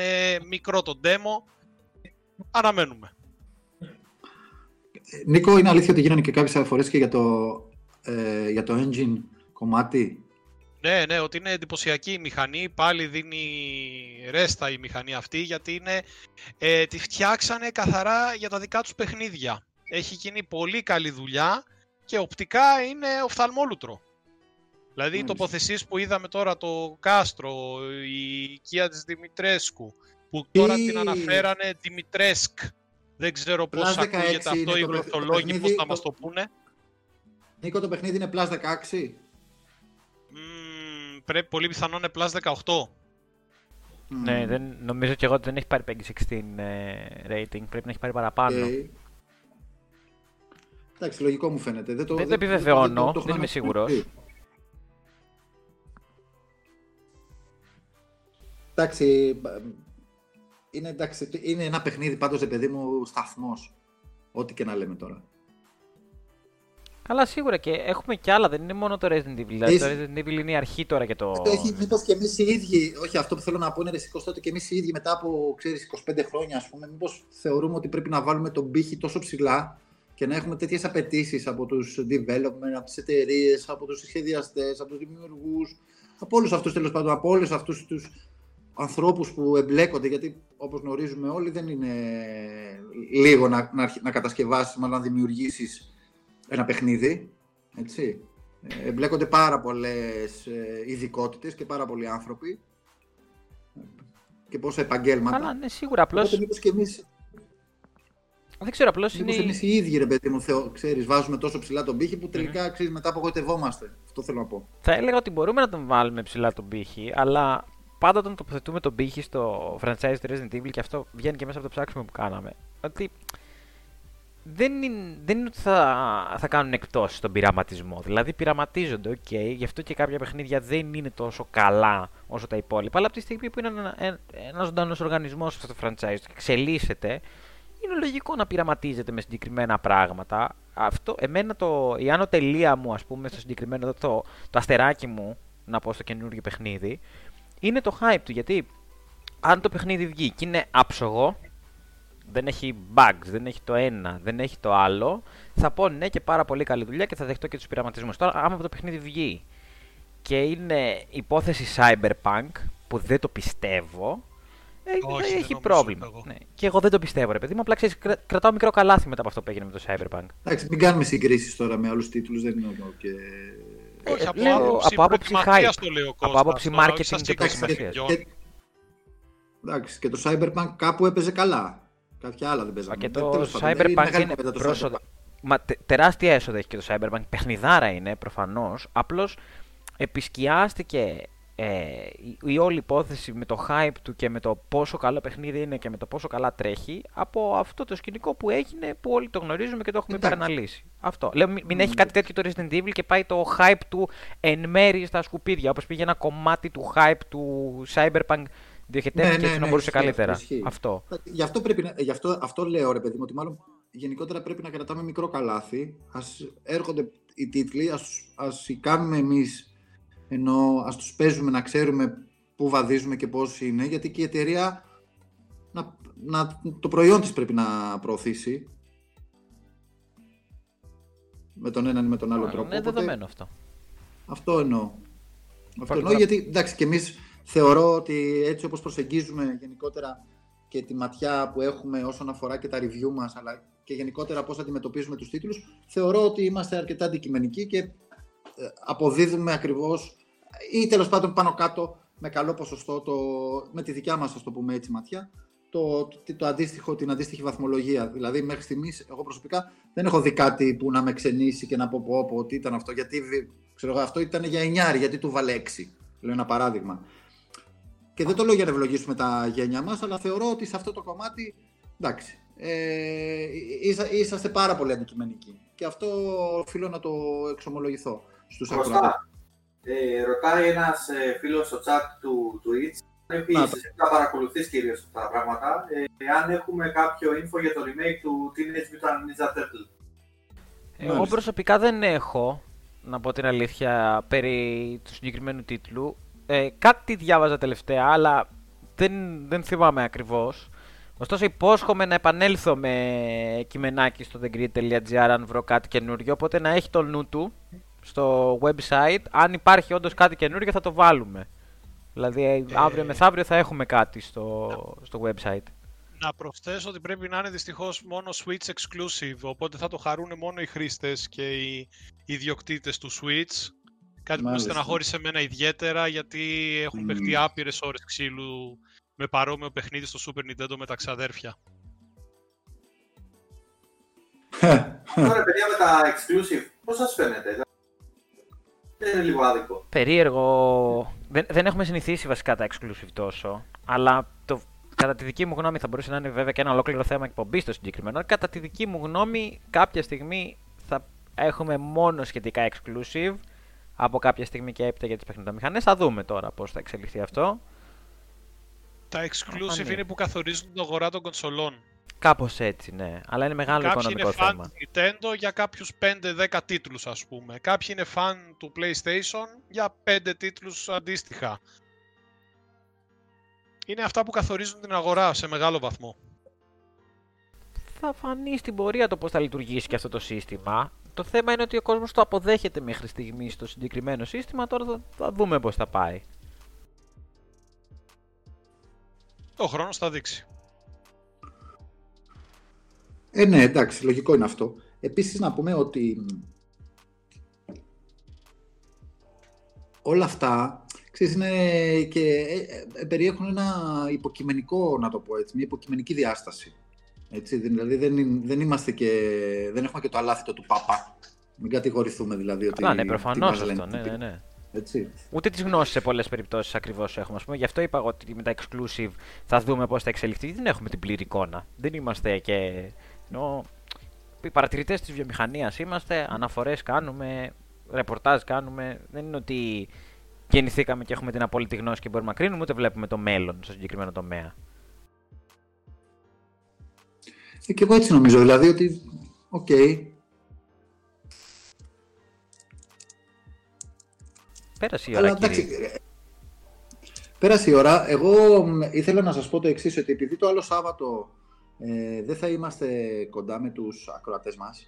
μικρό το demo. Αναμένουμε. Νίκο, είναι αλήθεια ότι γίνανε και κάποιες αναφορές και για το, ε, για το engine κομμάτι; Ναι, ναι, ότι είναι εντυπωσιακή η μηχανή, πάλι δίνει ρέστα η μηχανή αυτή, γιατί είναι, ε, τη φτιάξανε καθαρά για τα δικά τους παιχνίδια. Έχει γίνει πολύ καλή δουλειά και οπτικά είναι οφθαλμόλουτρο. Δηλαδή οι Μάλιστα. τοποθεσίες που είδαμε τώρα το Κάστρο, η οικία της Δημητρέσκου, που τώρα Τι- την αναφέρανε Δημητρέσκ. Δεν ξέρω πώς Plus 16 ακούγεται αυτό, είναι οι το παιχ- το γλωσσολόγοι πώς παιχνίδι, θα το- μας το πούνε. Νίκο, το παιχνίδι είναι Plus 16. Μμμ, πρέπει πολύ πιθανό είναι Plus 18. Ναι, δεν, νομίζω και εγώ ότι δεν έχει πάρει PEGI 16 ε, rating. Πρέπει να έχει πάρει παραπάνω. Ε, Εντάξει, λογικό μου φαίνεται. Δεν το, Δεν το επιβεβαιώνω, δεν έχω είμαι σίγουρος. αναφέρει. Εντάξει, μπα- είναι, εντάξει, είναι ένα παιχνίδι πάντως, ρε παιδί μου, σταθμός. Ό,τι και να λέμε τώρα. Καλά, σίγουρα και έχουμε κι άλλα. Δεν είναι μόνο το Resident Evil. Δηλαδή, το Έχει- Resident Evil είναι η αρχή τώρα και το. Το έχει μήπως και εμείς οι ίδιοι, όχι αυτό που θέλω να πω είναι ρε Σίκος, τότε και εμείς οι ίδιοι μετά από ξέρεις, 25 χρόνια ας πούμε, μήπως θεωρούμε ότι πρέπει να βάλουμε τον πύχη τόσο ψηλά και να έχουμε τέτοιες απαιτήσεις από τους development, από τις εταιρείες, από τους σχεδιαστές, από τους δημιουργούς, από όλους αυτούς τέλος πάντων, από όλους αυτούς τους ανθρώπους που εμπλέκονται, γιατί όπως γνωρίζουμε όλοι δεν είναι λίγο να, να, αρχι- να κατασκευάσεις, μάλλον να δημιουργήσεις ένα παιχνίδι, έτσι. Ε, Εμπλέκονται πάρα πολλές ε, ειδικότητες και πάρα πολλοί άνθρωποι και πόσα επαγγέλματα. Καλά, ναι, σίγουρα. Απλώ. Οπότε μήπως και εμείς, Δεν ξέρω, απλώς είναι. μήπως εμείς οι ίδιοι, ρε παιδί μου, θεω, ξέρεις, βάζουμε τόσο ψηλά τον πύχη που τελικά, ξέρεις, μετά απογοητευόμαστε. Αυτό θέλω να πω. Θα έλεγα ότι μπορούμε να τον βάλουμε ψηλά τον πήχη, αλλά πάντα όταν τοποθετούμε τον πήχη στο franchise του Resident Evil και αυτό βγαίνει και μέσα από το ψάξιμο που κάναμε. Ότι δεν είναι, δεν είναι ότι θα, θα κάνουν εκτός στον πειραματισμό. Δηλαδή πειραματίζονται, οκ, γι' αυτό και κάποια παιχνίδια δεν είναι τόσο καλά όσο τα υπόλοιπα. Αλλά από τη στιγμή που είναι ένα, ένα, ένα ζωντανός οργανισμός αυτό το franchise και εξελίσσεται, είναι λογικό να πειραματίζεται με συγκεκριμένα πράγματα. Αυτό, εμένα το, η άνω τελεία μου, ας πούμε, στο συγκεκριμένο εδώ, το, το αστεράκι μου, να πω στο καινούργιο παιχνίδι, είναι το hype του. Γιατί αν το παιχνίδι βγει και είναι άψογο, δεν έχει bugs, δεν έχει το ένα, δεν έχει το άλλο, θα πω ναι και πάρα πολύ καλή δουλειά και θα δεχτώ και τους πειραματισμούς. Τώρα, άμα το παιχνίδι βγει και είναι υπόθεση cyberpunk, που δεν το πιστεύω, ε, Όχι, δεν έχει νομίζω πρόβλημα. εγώ. Ναι. Και εγώ δεν το πιστεύω, ρε παιδί μου. Απλά ξέρεις, κρα- κρατάω μικρό καλάθι μετά από αυτό που έγινε με το Cyberpunk. Εντάξει, μην κάνουμε συγκρίσεις τώρα με άλλους τίτλους, δεν είναι εδώ και... Όχι, Ε, από λέω, άποψη από άποψη προετοιμασίας hype. το λέει ο Από Κώστας, άποψη τώρα, όχι marketing σαν και συγκεκριμένο προετοιμασίας. παιδιό. και, εντάξει, και το Cyberpunk κάπου έπαιζε καλά. Κάποια άλλα δεν παίζανε. Και Δεν- το τέλος πάντων, έχει Cyberpunk μεγάλη είναι κουβέντα το πρόσοδο. Cyberpunk. Μα τε- τεράστια έσοδα έχει και το Cyberpunk. Παιχνιδάρα είναι προφανώς. Απλώς επισκιάστηκε ε, η, η όλη υπόθεση με το hype του και με το πόσο καλό παιχνίδι είναι και με το πόσο καλά τρέχει από αυτό το σκηνικό που έγινε που όλοι το γνωρίζουμε και το έχουμε Εντάξει. υπεραναλύσει. Αυτό. Λέω μην, μην έχει κάτι τέτοιο το Resident Evil και πάει το hype του εν μέρη στα σκουπίδια. Όπως πήγε ένα κομμάτι του hype του Cyberpunk διοχετεύτηκε Ναι, ναι, έτσι να ναι, μπορούσε ισχύει καλύτερα. αυτό, ισχύει. Αυτό. Γι' αυτό, πρέπει να, γι αυτό, αυτό λέω ρε παιδί μου, ότι μάλλον γενικότερα πρέπει να κρατάμε μικρό καλάθι. Ας έρχονται οι τίτλοι, ας, τους- ας οι κάνουμε εμείς, ενώ ας τους παίζουμε να ξέρουμε πού βαδίζουμε και πώς είναι, γιατί και η εταιρεία να, να, το προϊόν της πρέπει να προωθήσει με τον έναν ή με τον άλλο τρόπο. Είναι Οπότε- δεδομένο αυτό. αυτό εννοώ. Αυτό Υπάρχει εννοώ τώρα- γιατί εντάξει και εμείς θεωρώ ότι έτσι όπως προσεγγίζουμε γενικότερα και τη ματιά που έχουμε όσον αφορά και τα review μας αλλά και γενικότερα πώς αντιμετωπίζουμε τους τίτλους θεωρώ ότι είμαστε αρκετά αντικειμενικοί και ε, αποδίδουμε ακριβώς ή τέλος πάντων πάνω κάτω με καλό ποσοστό το, με τη δικιά μας ας το πούμε έτσι ματιά το, το, το αντίστοιχο, την αντίστοιχη βαθμολογία. Δηλαδή, μέχρι στιγμής, εγώ προσωπικά δεν έχω δει κάτι που να με ξενήσει και να πω πω, πω τι ήταν αυτό. Γιατί βι- ξέρω, εγώ, αυτό ήταν για 9, γιατί του βάλε 6. Λέω ένα παράδειγμα. Και δεν το λέω για να ευλογήσουμε τα γένια μας, αλλά θεωρώ ότι σε αυτό το κομμάτι εντάξει. Ε, είσα, είσαστε πάρα πολύ αντικειμενικοί. Και αυτό οφείλω να το εξομολογηθώ στους Κωστά, ακροατές. ε, ρωτάει ένας ε, φίλος στο chat του Twitch, έχει Να, θα παρακολουθείς κυρίως αυτά τα πράγματα, ε, αν έχουμε κάποιο info για το remake του Teenage Mutant Ninja Turtle. Εγώ Μάλιστα. προσωπικά δεν έχω, να πω την αλήθεια, περί του συγκεκριμένου τίτλου. Ε, κάτι διάβαζα τελευταία, αλλά δεν, δεν θυμάμαι ακριβώς. Ωστόσο υπόσχομαι να επανέλθω με κειμενάκι στο thegrid.gr αν βρω κάτι καινούριο, οπότε να έχει το νου του στο website. Αν υπάρχει όντως κάτι καινούριο θα το βάλουμε. Δηλαδή ε, αύριο μεθαύριο θα έχουμε κάτι στο, στο website. Να προσθέσω ότι πρέπει να είναι δυστυχώς μόνο Switch exclusive, οπότε θα το χαρούν μόνο οι χρήστες και οι ιδιοκτήτες του Switch. Κάτι που με Μάλιστα. στεναχώρησε εμένα ιδιαίτερα γιατί έχουν Μμμ. παιχτεί άπειρες ώρες ξύλου με παρόμοιο παιχνίδι στο Super Nintendo με τα ξαδέρφια. Τώρα παιδιά με τα exclusive, πώς σας φαίνεται, δεν είναι λίγο άδικο. Περίεργο. Δεν, δεν έχουμε συνηθίσει βασικά τα exclusive τόσο. Αλλά το, κατά τη δική μου γνώμη θα μπορούσε να είναι βέβαια και ένα ολόκληρο θέμα εκπομπή στο συγκεκριμένο. Κατά τη δική μου γνώμη, κάποια στιγμή θα έχουμε μόνο σχετικά exclusive. Από κάποια στιγμή και έπειτα για τις παιχνιδομηχανές. Θα δούμε τώρα πώς θα εξελιχθεί αυτό. Τα exclusive ναι. είναι που καθορίζουν την αγορά των κονσολών. Κάπως έτσι, ναι. Αλλά είναι μεγάλο Κάποιοι οικονομικό είναι fan θέμα. του Nintendo για κάποιους 5-10 τίτλους ας πούμε. Κάποιοι είναι fan του PlayStation για 5 τίτλους αντίστοιχα. Είναι αυτά που καθορίζουν την αγορά σε μεγάλο βαθμό. Θα φανεί στην πορεία το πώς θα λειτουργήσει και αυτό το σύστημα. Το θέμα είναι ότι ο κόσμος το αποδέχεται μέχρι στιγμής στο συγκεκριμένο σύστημα. Τώρα θα, θα δούμε πώς θα πάει. Ο χρόνος θα δείξει. Ε, ναι, εντάξει, λογικό είναι αυτό. Επίσης να πούμε ότι όλα αυτά, ξέρεις, είναι και ε, ε, περιέχουν ένα υποκειμενικό, να το πω έτσι, μια υποκειμενική διάσταση. Έτσι, δηλαδή δεν, είναι- δεν είμαστε και, δεν έχουμε και το αλάθητο του παπά. Μην κατηγορηθούμε δηλαδή ότι... Καλά, ναι, τι προφανώς μας λένε, αυτό. Ναι, ναι, ναι. Έτσι. Ούτε τις γνώσεις σε πολλές περιπτώσεις ακριβώς έχουμε. Ας πούμε. Γι' αυτό είπα εγώ ότι με τα exclusive θα δούμε πώς θα εξελιχθεί. Δεν έχουμε την πλήρη εικόνα. Δεν είμαστε και. Ενώ, οι παρατηρητές της βιομηχανίας είμαστε, αναφορές κάνουμε, ρεπορτάζ κάνουμε. Δεν είναι ότι γεννηθήκαμε και έχουμε την απόλυτη γνώση και μπορούμε να κρίνουμε, ούτε βλέπουμε το μέλλον στο συγκεκριμένο τομέα. Ε, και εγώ έτσι νομίζω, δηλαδή ότι, οκ, Πέρασε η ώρα, Αλλά κύριε. εντάξει, ε, πέρασε η ώρα. Εγώ μ, ήθελα να σας πω το εξής, ότι επειδή το άλλο Σάββατο ε, δεν θα είμαστε κοντά με τους ακροατές μας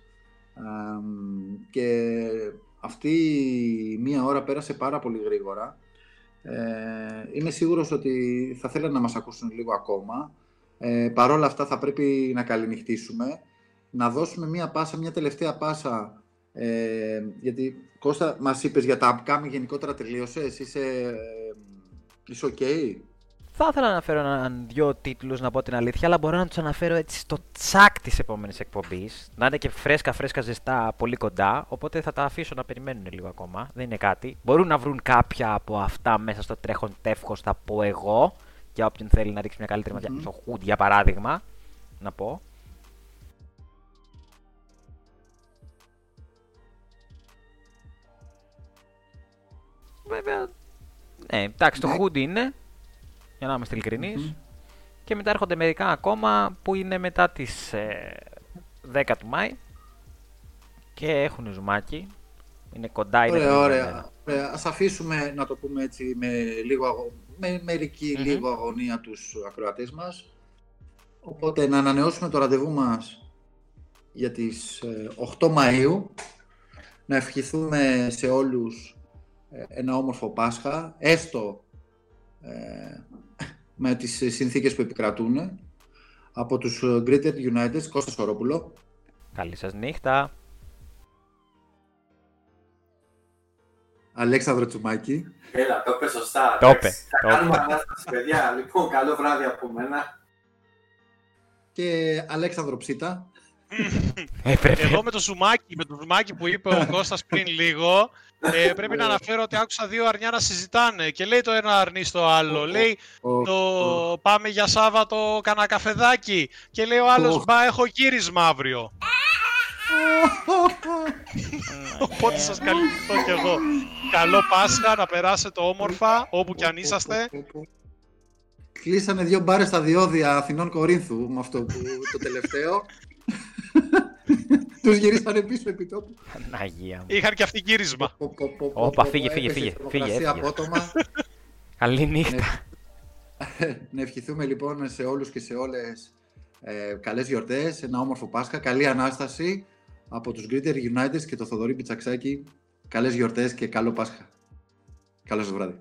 αμ, και αυτή η μία ώρα πέρασε πάρα πολύ γρήγορα, ε, είμαι σίγουρος ότι θα θέλουν να μας ακούσουν λίγο ακόμα. Ε, Παρ' όλα αυτά θα πρέπει να καληνυχτήσουμε, να δώσουμε μία πάσα, μία τελευταία πάσα ε, γιατί Κώστα μας είπες για τα upcoming γενικότερα τελείωσες, είσαι, ε, είσαι ok. Θα ήθελα να αναφέρω έναν δυο τίτλους να πω την αλήθεια, αλλά μπορώ να τους αναφέρω έτσι στο τσάκ της επόμενης εκπομπής. Να είναι και φρέσκα, φρέσκα, ζεστά, πολύ κοντά. Οπότε θα τα αφήσω να περιμένουν λίγο ακόμα. Δεν είναι κάτι. Μπορούν να βρουν κάποια από αυτά μέσα στο τρέχον τεύχος, θα πω εγώ. Για όποιον θέλει να ρίξει μια καλύτερη ματιά. Μμμ. Στο Hood για παράδειγμα. Να πω. Βέβαια. Ναι, εντάξει, το Ναι. Hood είναι. Για να είμαστε ειλικρινείς. Μμμ. Και μετά έρχονται μερικά ακόμα που είναι μετά τις ε, 10 του Μάη και έχουν ζουμάκι. Είναι κοντά, είναι Ωραία, κοντά, ωραία. ναι. ωραία. Ας αφήσουμε, να το πούμε έτσι, με, λίγο, αγω- με μερικη Μμμ. λίγο αγωνία τους ακροατές μας. Οπότε να ανανεώσουμε το ραντεβού μας για τις ε, 8 Μαΐου. Να ευχηθούμε σε όλους ε, ένα όμορφο Πάσχα, έστω ε, με τις συνθήκες που επικρατούν. Από τους ε, Greater United, Κώστας Σορόπουλο. Καλή σας νύχτα. Αλέξανδρο Τσουμάκη. Έλα, το είπε σωστά. Το εντάξει. είπε, Θα το κάνουμε είπε. ανάσταση, παιδιά. Λοιπόν, καλό βράδυ από μένα. και Αλέξανδρο Ψίτα. Έπρεπε. Εγώ με το ζουμάκι, με το ζουμάκι που είπε ο Κώστας πριν λίγο, ε, πρέπει να αναφέρω ότι άκουσα δύο αρνιά να συζητάνε και λέει το ένα αρνί στο άλλο. Λέει το πάμε για Σάββατο κανένα καφεδάκι και λέει ο άλλος μπα έχω γύρισμα αύριο. Οπότε σας καλύπτω κι εγώ. Καλό Πάσχα, να περάσετε όμορφα όπου κι αν είσαστε. Κλείσανε δύο μπάρες στα διόδια Αθηνών Κορίνθου με αυτό που, το τελευταίο. [laughs] Τους γυρίσανε πίσω επί τόπου. Αγία μου. Είχαν και αυτοί γύρισμα. Πο, πο, πο, πο, Όπα, πο, φύγε, έπεσε φύγε, η φύγε, θερμοκρασία φύγε, έφυγε. απότομα. Καλή νύχτα. να ευχηθούμε λοιπόν σε όλους και σε όλες ε, καλές γιορτές, ένα όμορφο Πάσχα, καλή Ανάσταση από τους Greater United και το Θοδωρή Πιτσαξάκη. Καλές γιορτές και καλό Πάσχα. Καλό σας βράδυ.